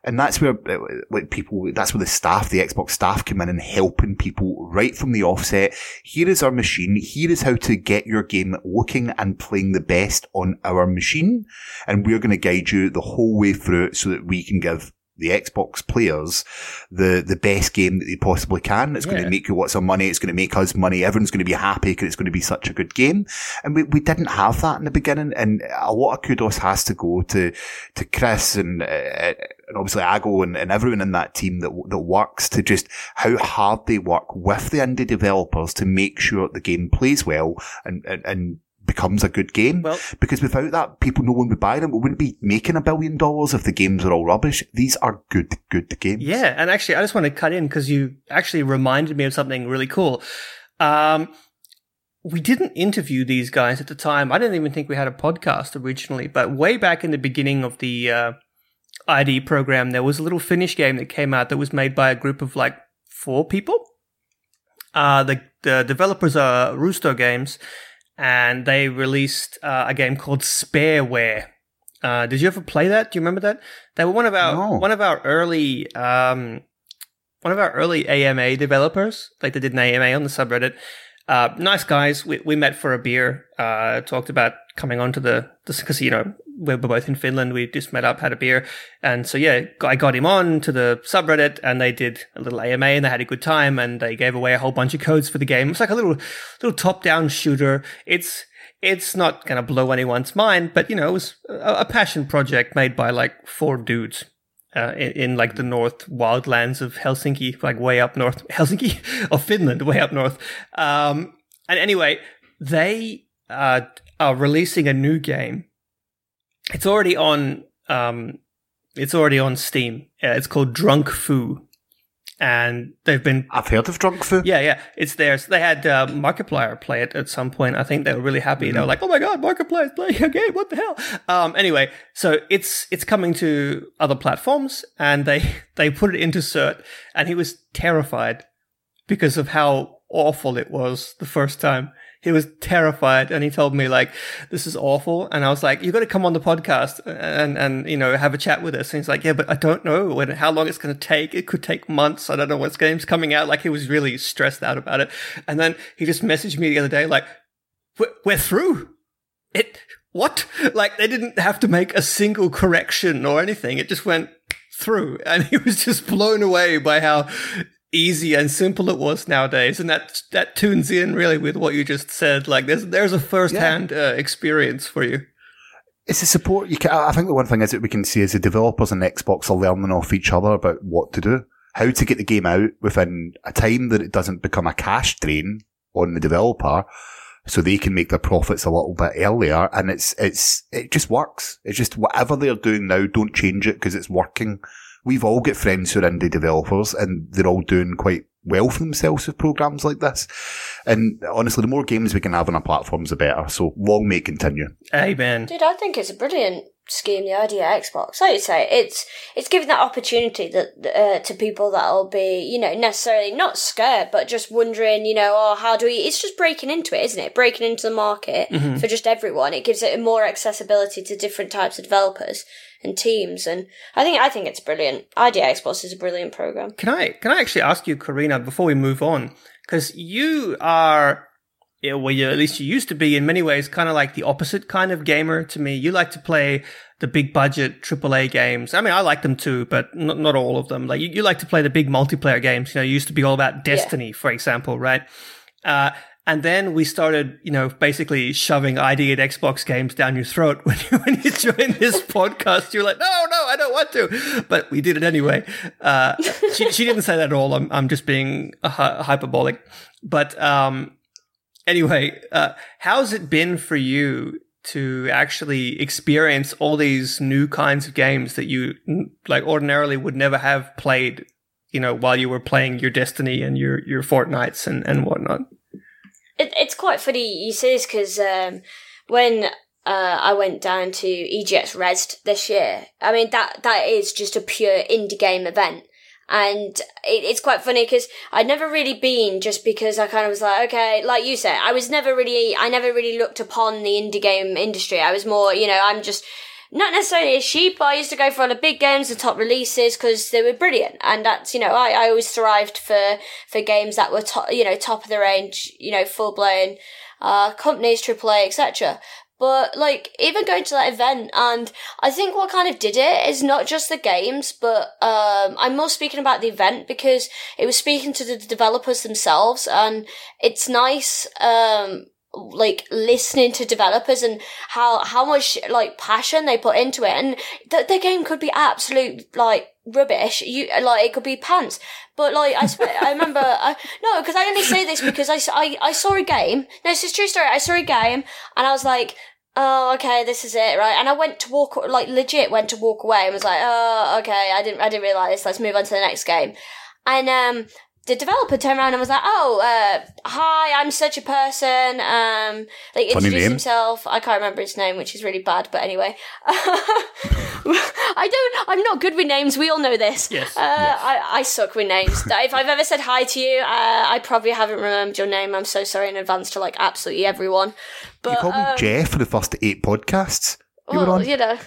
and that's where uh, like people, that's where the staff, the Xbox staff, come in and helping people right from the offset. Here is our machine. Here is how to get your game looking and playing the best on our machine, and we're going to guide you the whole way through so that we can give the Xbox players the the best game that they possibly can. It's going to make you lots of money. It's going to make us money. Everyone's going to be happy because it's going to be such a good game. And we, we didn't have that in the beginning. And a lot of kudos has to go to to Chris and, uh, and obviously Ago and, and everyone in that team that that works to just how hard they work with the indie developers to make sure the game plays well and and, and becomes a good game. Well- because without that, people no one would buy them. We wouldn't be making a billion dollars if the games are all rubbish. These are good, good games. Yeah, and actually, I just want to cut in because you actually reminded me of something really cool. Um, we didn't interview these guys at the time. I didn't even think we had a podcast originally, but way back in the beginning of the uh, ID program, there was a little Finnish game that came out that was made by a group of like four people. Uh, the the developers are Rooster Games, and they released uh, a game called Spareware. Uh, did you ever play that? Do you remember that? They were one of our No. one of our early um, one of our early AMA developers. Like they did an AMA on the subreddit. Uh, nice guys. We we met for a beer. Uh, talked about coming onto the the casino. We were both in Finland. We just met up, had a beer, and so yeah, I got him on to the subreddit, and they did a little AMA, and they had a good time, and they gave away a whole bunch of codes for the game. It's like a little little top down shooter. It's it's not going to blow anyone's mind, but you know, it was a, a passion project made by like four dudes uh, in, in like the north wildlands of Helsinki, like way up north, Helsinki of Finland, way up north. Um, and anyway, they uh, are releasing a new game. It's already on. Um, it's already on Steam. Uh, it's called Drunk-Fu, and they've been I've heard of Drunk-Fu. yeah, yeah, it's theirs. They had uh, Markiplier play it at some point. I think they were really happy. They were like, "Oh my god, Markiplier's playing a game! What the hell?" Um, anyway, so it's it's coming to other platforms, and they they put it into Cert, and he was terrified because of how awful it was the first time. He was terrified, and he told me like, "This is awful." And I was like, "You got to come on the podcast and and you know have a chat with us." And he's like, "Yeah, but I don't know when how long it's going to take. It could take months. I don't know what game's coming out." Like he was really stressed out about it. And then he just messaged me the other day like, "We're, we're through." It what? Like they didn't have to make a single correction or anything. It just went through, and he was just blown away by how easy and simple it was nowadays. And that that tunes in really with what you just said. Like there's there's a first hand uh, experience for you. It's a support. You can, I think the one thing is that we can see is the developers and Xbox are learning off each other about what to do, how to get the game out within a time that it doesn't become a cash drain on the developer, so they can make their profits a little bit earlier. And it's it's it just works. It's just whatever they're doing now, don't change it because it's working. We've all got friends who are indie developers, and they're all doing quite well for themselves with programs like this. And honestly, the more games we can have on our platforms, the better. So long may it continue. Amen. Dude, I think it's a brilliant scheme. The idea of Xbox, like you say, it's it's giving that opportunity that uh, to people that'll be, you know, necessarily not scared, but just wondering, you know, oh, how do we? It's just breaking into it, isn't it? Breaking into the market for just everyone. It gives it more accessibility to different types of developers and teams, and I think I think it's brilliant. Idea Xbox is a brilliant program. Can I can I actually ask you, Carina, before we move on, because you are, yeah, well, you, at least you used to be in many ways, kind of like the opposite kind of gamer to me. You like to play the big budget AAA games. I mean, I like them too, but not, not all of them. Like you, you like to play the big multiplayer games. You know, you used to be all about Destiny, for example, right? Uh, and then we started, you know, basically shoving ID and Xbox games down your throat when you, when you joined this podcast. You're like, no, no, I don't want to. But we did it anyway. Uh, she, she didn't say that at all. I'm, I'm just being uh, hyperbolic. But um, anyway, uh, how's it been for you to actually experience all these new kinds of games that you like ordinarily would never have played, you know, while you were playing your Destiny and your, your Fortnites and, and whatnot? It, it's quite funny you say this because um, when uh, I went down to EGX Rezzed this year, I mean that that is just a pure indie game event, and it, it's quite funny because I'd never really been just because I kind of was like, okay, like you said, I was never really, I never really looked upon the indie game industry. I was more, you know, I'm just not necessarily a sheep, but I used to go for all the big games, the top releases, because they were brilliant. And that's, you know, I, I always thrived for, for games that were top, you know, top of the range, you know, full blown, uh, companies, AAA, etc. But like even going to that event, and I think what kind of did it is not just the games, but um, I'm more speaking about the event because it was speaking to the developers themselves, and it's nice. Um, like listening to developers and how how much like passion they put into it and the game could be absolute like rubbish you like it could be pants. But like i swear, i remember I, no because i only say this because I, I I saw a game. No is a true story. I saw a game and i was like oh okay this is it right? And i went to walk like legit went to walk away and was like oh okay i didn't i didn't realize. Let's move on to the next game. And um the developer turned around and was like, "Oh, uh, hi, I'm such a person." Um, like Funny introduced name. himself. I can't remember his name, which is really bad. But anyway, I don't. I'm not good with names. We all know this. Yes. Uh, I, I suck with names. if I've ever said hi to you, uh, I probably haven't remembered your name. I'm so sorry in advance to like absolutely everyone. But you called me um, Jeff for the first eight podcasts you were well, on. you know,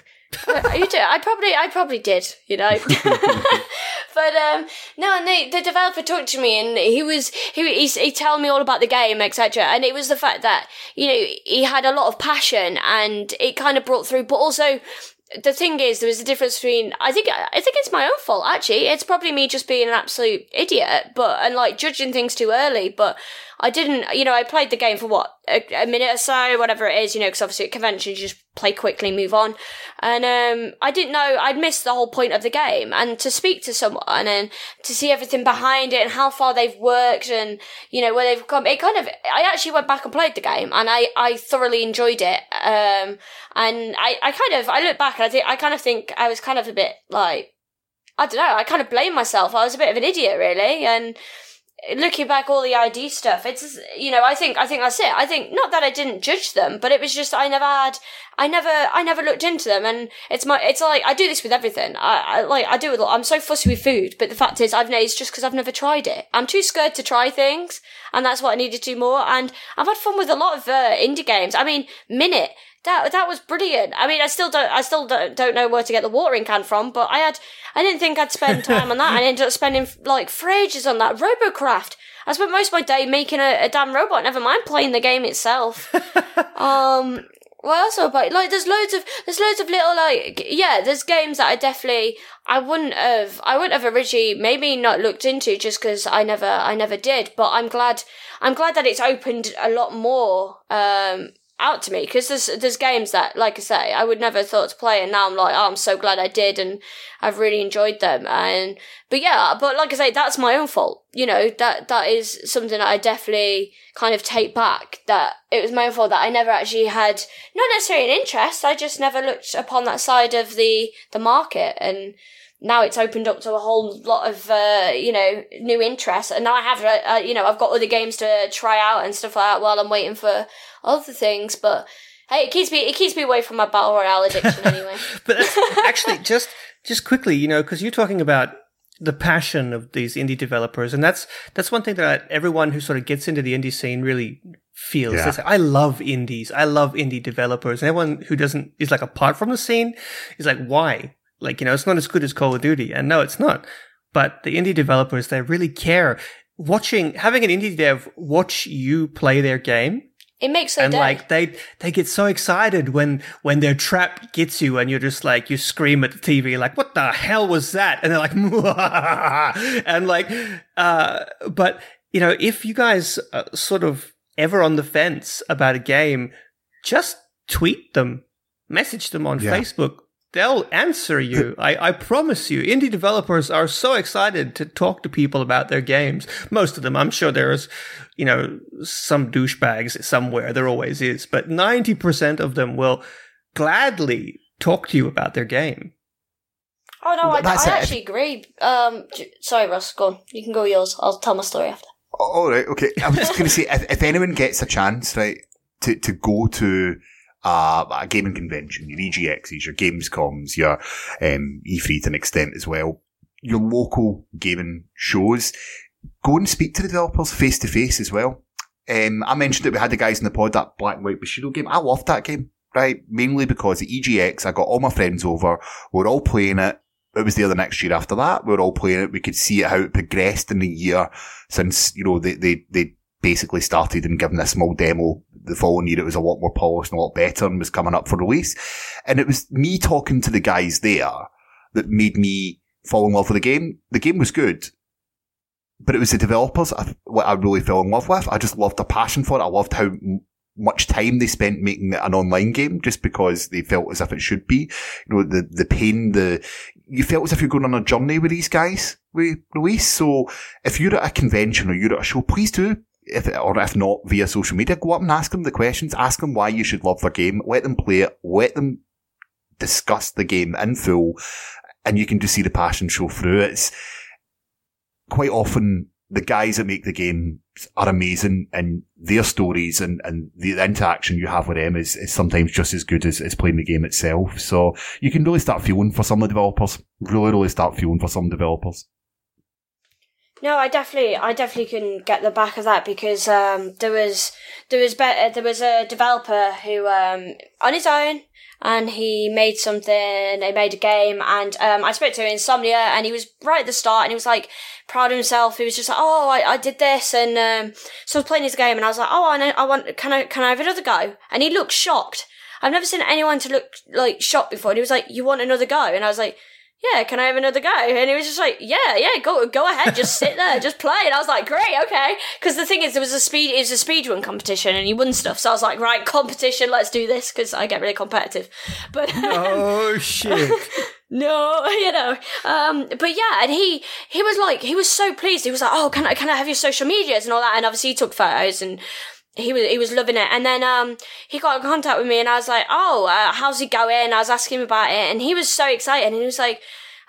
uh, you do. I probably, I probably did. You know, but um, no, and the, the developer talked to me, and he was he he he told me all about the game, etc. And it was the fact that you know he had a lot of passion, and it kind of brought through. But also, the thing is, there was a difference between. I think I think it's my own fault. Actually, it's probably me just being an absolute idiot, but and like judging things too early. But I didn't. You know, I played the game for what a, a minute or so, whatever it is. You know, because obviously at conventions you just play quickly, move on. And um, I didn't know I'd missed the whole point of the game. And to speak to someone and to see everything behind it and how far they've worked and you know where they've come, it kind of. I actually went back and played the game, and I I thoroughly enjoyed it. Um, and I I kind of I look back and I think I kind of think I was kind of a bit like. I don't know. I kind of blame myself. I was a bit of an idiot, really, and looking back all the ID stuff, it's you know I think I think that's it. I think not that I didn't judge them, but it was just I never had I never I never looked into them, and it's my it's like I do this with everything. I, I like I do it. a lot. I'm so fussy with food, but the fact is I've it's just because I've never tried it. I'm too scared to try things, and that's what I needed to do more. And I've had fun with a lot of uh, indie games. I mean, Minit. That that was brilliant. I mean, I still don't I still don't, don't know where to get the watering can from, but I had I didn't think I'd spend time on that. I ended up spending like for ages on that Robocraft. I spent most of my day making a, a damn robot. Never mind playing the game itself. um, what else about like? There's loads of there's loads of little like yeah. There's games that I definitely I wouldn't have I wouldn't have originally maybe not looked into just because I never I never did. But I'm glad I'm glad that it's opened a lot more um out to me because there's there's games that like I say I would never thought to play and now I'm like oh I'm so glad I did and I've really enjoyed them. And but yeah but like I say that's my own fault you know? That that is something that I definitely kind of take back that it was my own fault that I never actually had not necessarily an interest I just never looked upon that side of the the market. And now it's opened up to a whole lot of uh, you know new interests and now I have uh, uh, you know I've got other games to try out and stuff like that while I'm waiting for other things but hey it keeps me it keeps me away from my battle royale addiction anyway But actually just just quickly, you know, because you're talking about the passion of these indie developers, and that's that's one thing that everyone who sort of gets into the indie scene really feels. Yeah. They say, I love indies, I love indie developers, and everyone who doesn't is like apart from the scene is like, why? Like, you know, it's not as good as Call of Duty, and no, it's not. But the indie developers, they really care. Watching, having an indie dev watch you play their game it makes their and day like they they get so excited when when their trap gets you and you're just like you scream at the TV like what the hell was that and they're like and like uh but you know if you guys are sort of ever on the fence about a game just tweet them message them on Yeah. Facebook they'll answer you. I, I promise you. Indie developers are so excited to talk to people about their games. Most of them i'm sure there's you know some douchebags somewhere. There always is. But 90% of them will gladly talk to you about their game. Oh no Well, I, I actually agree. Um sorry Ross go on. You can go yours. I'll tell my story after. All right, okay. I was just going to say, if, if anyone gets a chance, right, to, to go to uh, a gaming convention, your EGXs, your Gamescoms, your um, E3 to an extent as well, your local gaming shows, go and speak to the developers face to face as well. Um, I mentioned that we had the guys in the pod that Black and White Bushido game. I loved that game, right? Mainly because at EGX, I got all my friends over. We were all playing it. It was the next year after that. We were all playing it. We could see it, how it progressed in the year since, you know, they, they, they basically started and given a small demo the following year. It was a lot more polished and a lot better and was coming up for release. And it was me talking to the guys there that made me fall in love with the game. The game was good, but it was the developers what I really fell in love with. I just loved the passion for it. I loved how much time they spent making an online game just because they felt as if it should be. You know, the, the pain, the, you felt as if you're going on a journey with these guys with release. So if you're at a convention or you're at a show, please do. If, or if not via social media, go up and ask them the questions. Ask them why you should love their game. Let them play it. Let them discuss the game in full and you can just see the passion show through. It's quite often the guys that make the game are amazing and their stories and, and the interaction you have with them is, is sometimes just as good as, as playing the game itself. So you can really start feeling for some of the developers. Really, really start feeling for some developers. No, I definitely, I definitely can get the back of that because um, there was, there was, be- there was a developer who, um, on his own, and he made something. He made a game, and um, I spoke to Insomnia, and he was right at the start, and he was like proud of himself. He was just like, "Oh, I, I did this," and um, so I was playing his game, and I was like, "Oh, I, know, I want, can I, can I have another go?" And he looked shocked. I've never seen anyone to look like shocked before. And he was like, "You want another go?" And I was like, yeah, can I have another go? And he was just like, yeah, yeah, go go ahead, just sit there, just play. And I was like, great, okay. Because the thing is, there was a speed, it was a speed run competition, and he won stuff. So I was like, right, competition, let's do this because I get really competitive. But Oh shit! no, you know. Um, but yeah, and he he was like, he was so pleased. He was like, oh, can I can I have your social medias and all that? And obviously he took photos and he was he was loving it. And then um he got in contact with me and I was like, oh, uh, how's it going? I was asking him about it and he was so excited and he was like.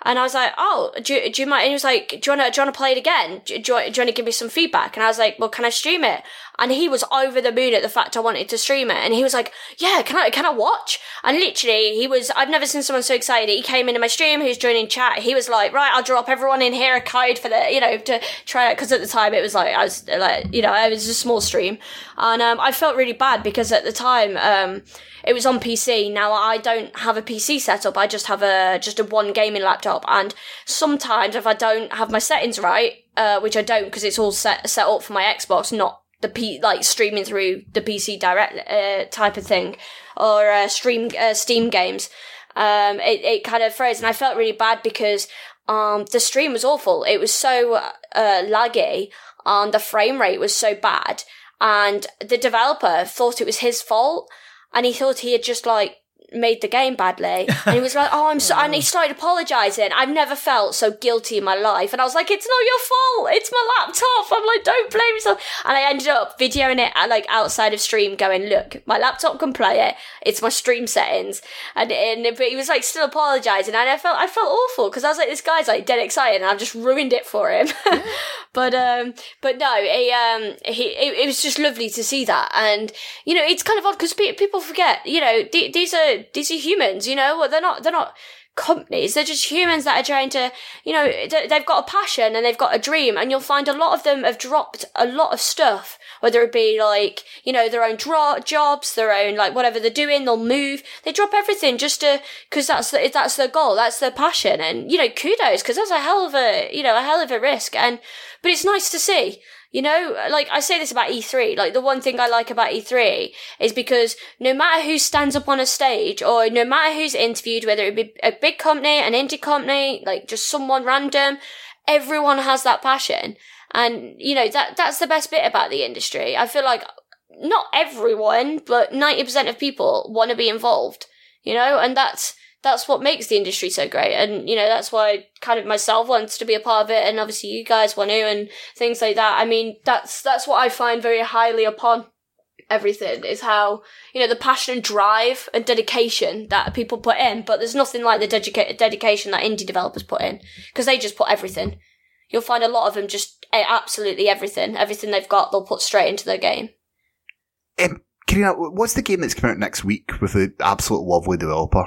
And I was like, oh, do you, do you mind? And he was like, do you want to, do you want to play it again? Do, do, do you want to give me some feedback? And I was like, well, can I stream it? And he was over the moon at the fact I wanted to stream it. And he was like, yeah, can I, can I watch? And literally, he was, I've never seen someone so excited. He came into my stream, he was joining chat. He was like, right, I'll drop everyone in here a code for the, you know, to try it. Cause at the time it was like, I was like, you know, it was a small stream. And, um, I felt really bad because at the time, um, it was on PC. Now I don't have a PC setup. I just have a just a one gaming laptop. And sometimes if I don't have my settings right, uh, which I don't because it's all set set up for my Xbox, not the P like streaming through the PC direct uh, type of thing, or uh, stream uh, Steam games. Um, it it kind of froze, and I felt really bad because um the stream was awful. It was so uh, laggy, and the frame rate was so bad, and the developer thought it was his fault and he thought he had just like made the game badly. And he was like oh i'm so and he started apologizing. I've never felt so guilty in my life. And i was like it's not your fault. It's my laptop. I'm like don't blame yourself. And i ended up videoing it uh, like outside of stream going look my laptop can play it. It's my stream settings. And, and but he was like still apologizing. And i felt i felt awful because i was like this guy's like dead excited and i've just ruined it for him. But um but no he um he it, it was just lovely to see that. And you know it's kind of odd because pe- people forget you know th- these are these are humans you know? Well, they're not they're not companies. They're just humans that are trying to you know they've got a passion and they've got a dream and you'll find a lot of them have dropped a lot of stuff. Whether it be like you know their own jobs their own like whatever they're doing they'll move. They drop everything just to because that's the, that's their goal that's their passion. And you know kudos because that's a hell of a you know a hell of a risk. And but it's nice to see you know, like I say this about E3, like the one thing I like about E3 is because no matter who stands up on a stage or no matter who's interviewed, whether it be a big company, an indie company, like just someone random, everyone has that passion. And, you know, that, that's the best bit about the industry. I feel like not everyone, but 90% of people want to be involved, you know, and that's, that's what makes the industry so great. And, you know, that's why kind of myself wants to be a part of it. And obviously you guys want to and things like that. I mean, that's, that's what I find very highly upon everything is how, you know, the passion and drive and dedication that people put in. But there's nothing like the dedica- dedication that indie developers put in because they just put everything. You'll find a lot of them just absolutely everything. Everything they've got, they'll put straight into their game. Um, Carina, what's the game that's coming out next week with the absolute lovely developer?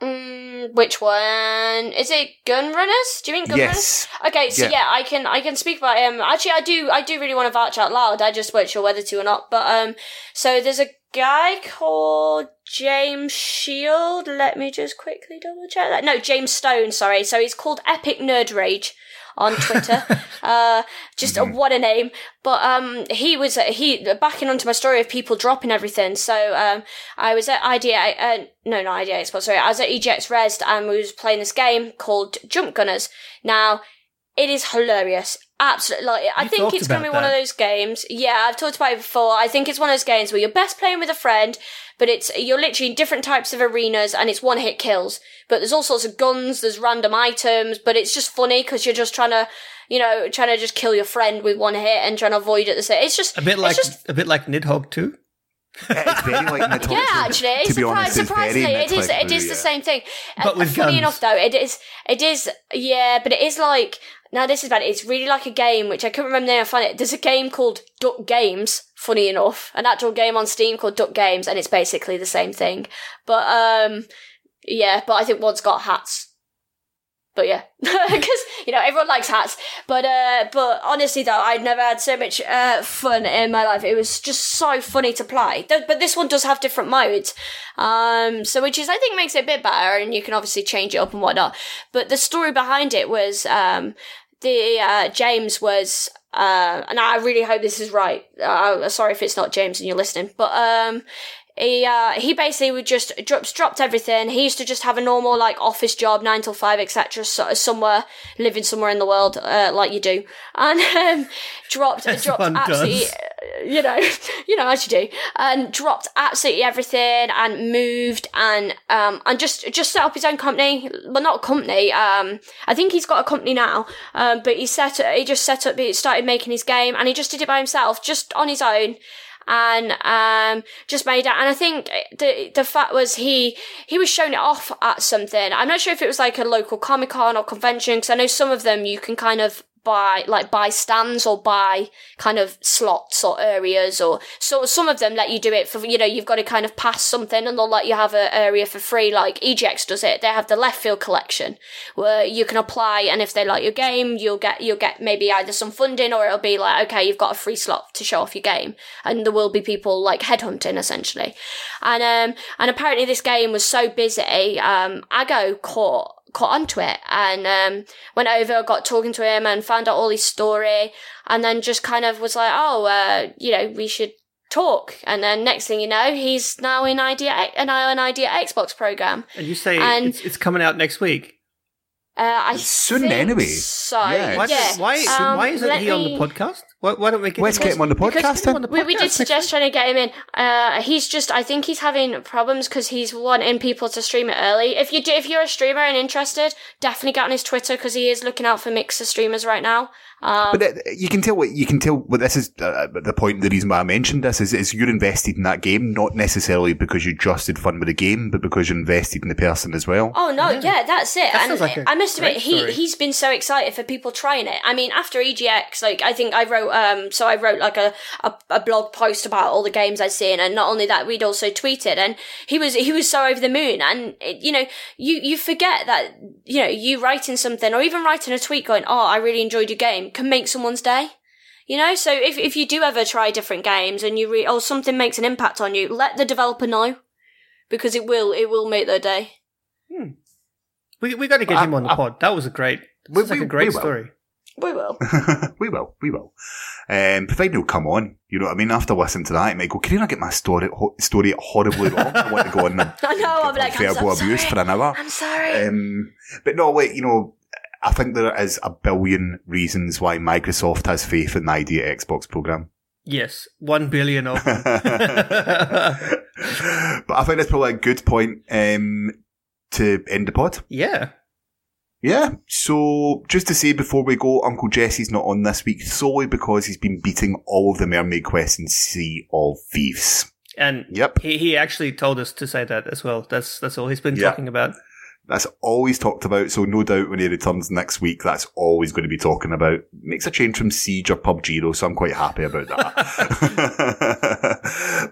Mm, which one is it? Gun Runners? Do you mean Gun Yes. Okay, so Yeah. yeah. I can I can speak about him. Actually, I do I do really want to vouch out loud. I just weren't sure whether to or not. But um, so there's a guy called James Shield. Let me just quickly double check that. No, James Stone. Sorry. So he's called Epic Nerd Rage on Twitter. uh, just uh, what a name. But um, he was he backing onto my story of people dropping everything. So um, I was at IDA, uh, no, not IDA Expo, sorry, I was at EGX Rezzed and we was playing this game called Jump Gunners. Now it is hilarious. Absolutely, like I You think it's gonna be about one of those games. Yeah, I've talked about it before. I think it's one of those games where you're best playing with a friend, but it's you're literally in different types of arenas and it's one hit kills. But there's all sorts of guns, there's random items, but it's just funny because you're just trying to, you know, trying to just kill your friend with one hit and trying to avoid it. the same. It's just A bit like just a bit like Nidhogg too. It's very like Nidhogg. yeah, actually, to be surpri- honest, surprisingly, it is. It is too, the yeah. same thing. But Uh, with funny guns. enough, though, it is. It is. Yeah, but it is like. Now this is bad. It's really like a game which I couldn't remember the name. I find it. There's a game called Duck Games. Funny enough, an actual game on Steam called Duck Games, and it's basically the same thing. But um, yeah. But I think one's got hats. But yeah, because you know everyone likes hats. But uh, but honestly though, I'd never had so much uh fun in my life. It was just so funny to play. But this one does have different modes, um, so which is I think makes it a bit better, and you can obviously change it up and whatnot. But the story behind it was um the uh, James was. Uh, and I really hope this is right. Uh, sorry if it's not James and you're listening, but um, he uh, he basically would just drops dropped everything. He used to just have a normal like office job, nine till five, etc. So, somewhere living somewhere in the world, uh, like you do, and um, dropped dropped absolutely, does. You know, you know as you do, and dropped absolutely everything and moved and um and just just set up his own company. Well, not a company. Um, I think he's got a company now. Um, but he set he just set up. He started making his game, and he just did it by himself, just on his own and um just made it and i think the the fact was he he was showing it off at something i'm not sure if it was like a local comic-con or convention because i know some of them you can kind of buy like by stands or by kind of slots or areas or so some of them let you do it for you know you've got to kind of pass something and they'll let you have an area for free like EGX does it. They have the left field collection where you can apply and if they like your game you'll get you'll get maybe either some funding or it'll be like okay you've got a free slot to show off your game. And there will be people like headhunting essentially. And um and apparently this game was so busy um Ago caught caught onto it and um, went over, got talking to him and found out all his story and then just kind of was like, oh, uh, you know, we should talk. And then next thing you know, he's now in Idea, uh, now an Idea Xbox program. And you say And- it's, it's coming out next week. Uh, I Soon think anyway. So Yeah, Why, yeah. why, Um, why isn't he on the me- podcast? Why, why don't we get Let's him get him on the because podcast get him on then. the We, we did suggest trying to get him in. Uh, he's just, I think he's having problems because he's wanting people to stream it early. If you do, if you're a streamer and interested, definitely get on his Twitter because he is looking out for mixer streamers right now. Um, But uh, you can tell what you can tell. What this is uh, the point. The reason why I mentioned this is, is you're invested in that game, not necessarily because you just had fun with the game, but because you're invested in the person as well. Oh no, yeah, that's it. That and like a I must admit, great he he's been so excited for people trying it. I mean, after EGX, like I think I wrote um, so I wrote like a, a a blog post about all the games I'd seen, and not only that, we'd also tweeted, and he was he was so over the moon. And it, you know, you you forget that you know you writing something or even writing a tweet going, oh, I really enjoyed your game, can make someone's day. You know, so if if you do ever try different games and you re- or something makes an impact on you, let the developer know because it will it will make their day. We, we got to get I- him on the I- pod. That was a great, We- that's like we- a great we will. Story. We will. we will, we will. Um, provided he'll come on, you know what I mean. After listening to that, he might go, "Can I get my story ho- story horribly wrong? I want to go on and I know. I'm like, I'm so verbal abuse sorry. for an hour." I'm sorry. Um, but no, wait, you know, I think there is a billion reasons why Microsoft has faith in the idea Xbox program. Yes, one billion of them. but I think that's probably a good point um, to end the pod. yeah. Yeah. So just to say before we go, Uncle Jesse's not on this week solely because he's been beating all of the Mermaid quests in Sea of Thieves. And Yep. he, he actually told us to say that as well. That's that's all he's been Yeah. talking about. That's always talked about. So no doubt when he returns next week, that's always going to be talking about. Makes a change from Siege or PUBG though, so I'm quite happy about that.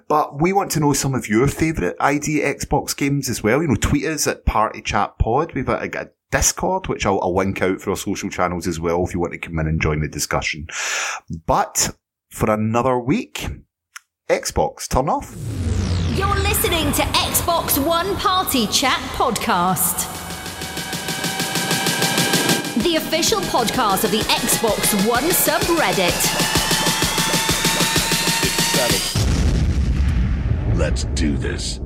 but we want to know some of your favourite ID Xbox games as well. You know, tweet us at Party Chat Pod. We've got a, a Discord, which I'll, I'll link out for our social channels as well if you want to come in and join the discussion. But for another week, Xbox, turn off. You're listening to Xbox One Party Chat Podcast. the official podcast of the Xbox One subreddit. Let's do this.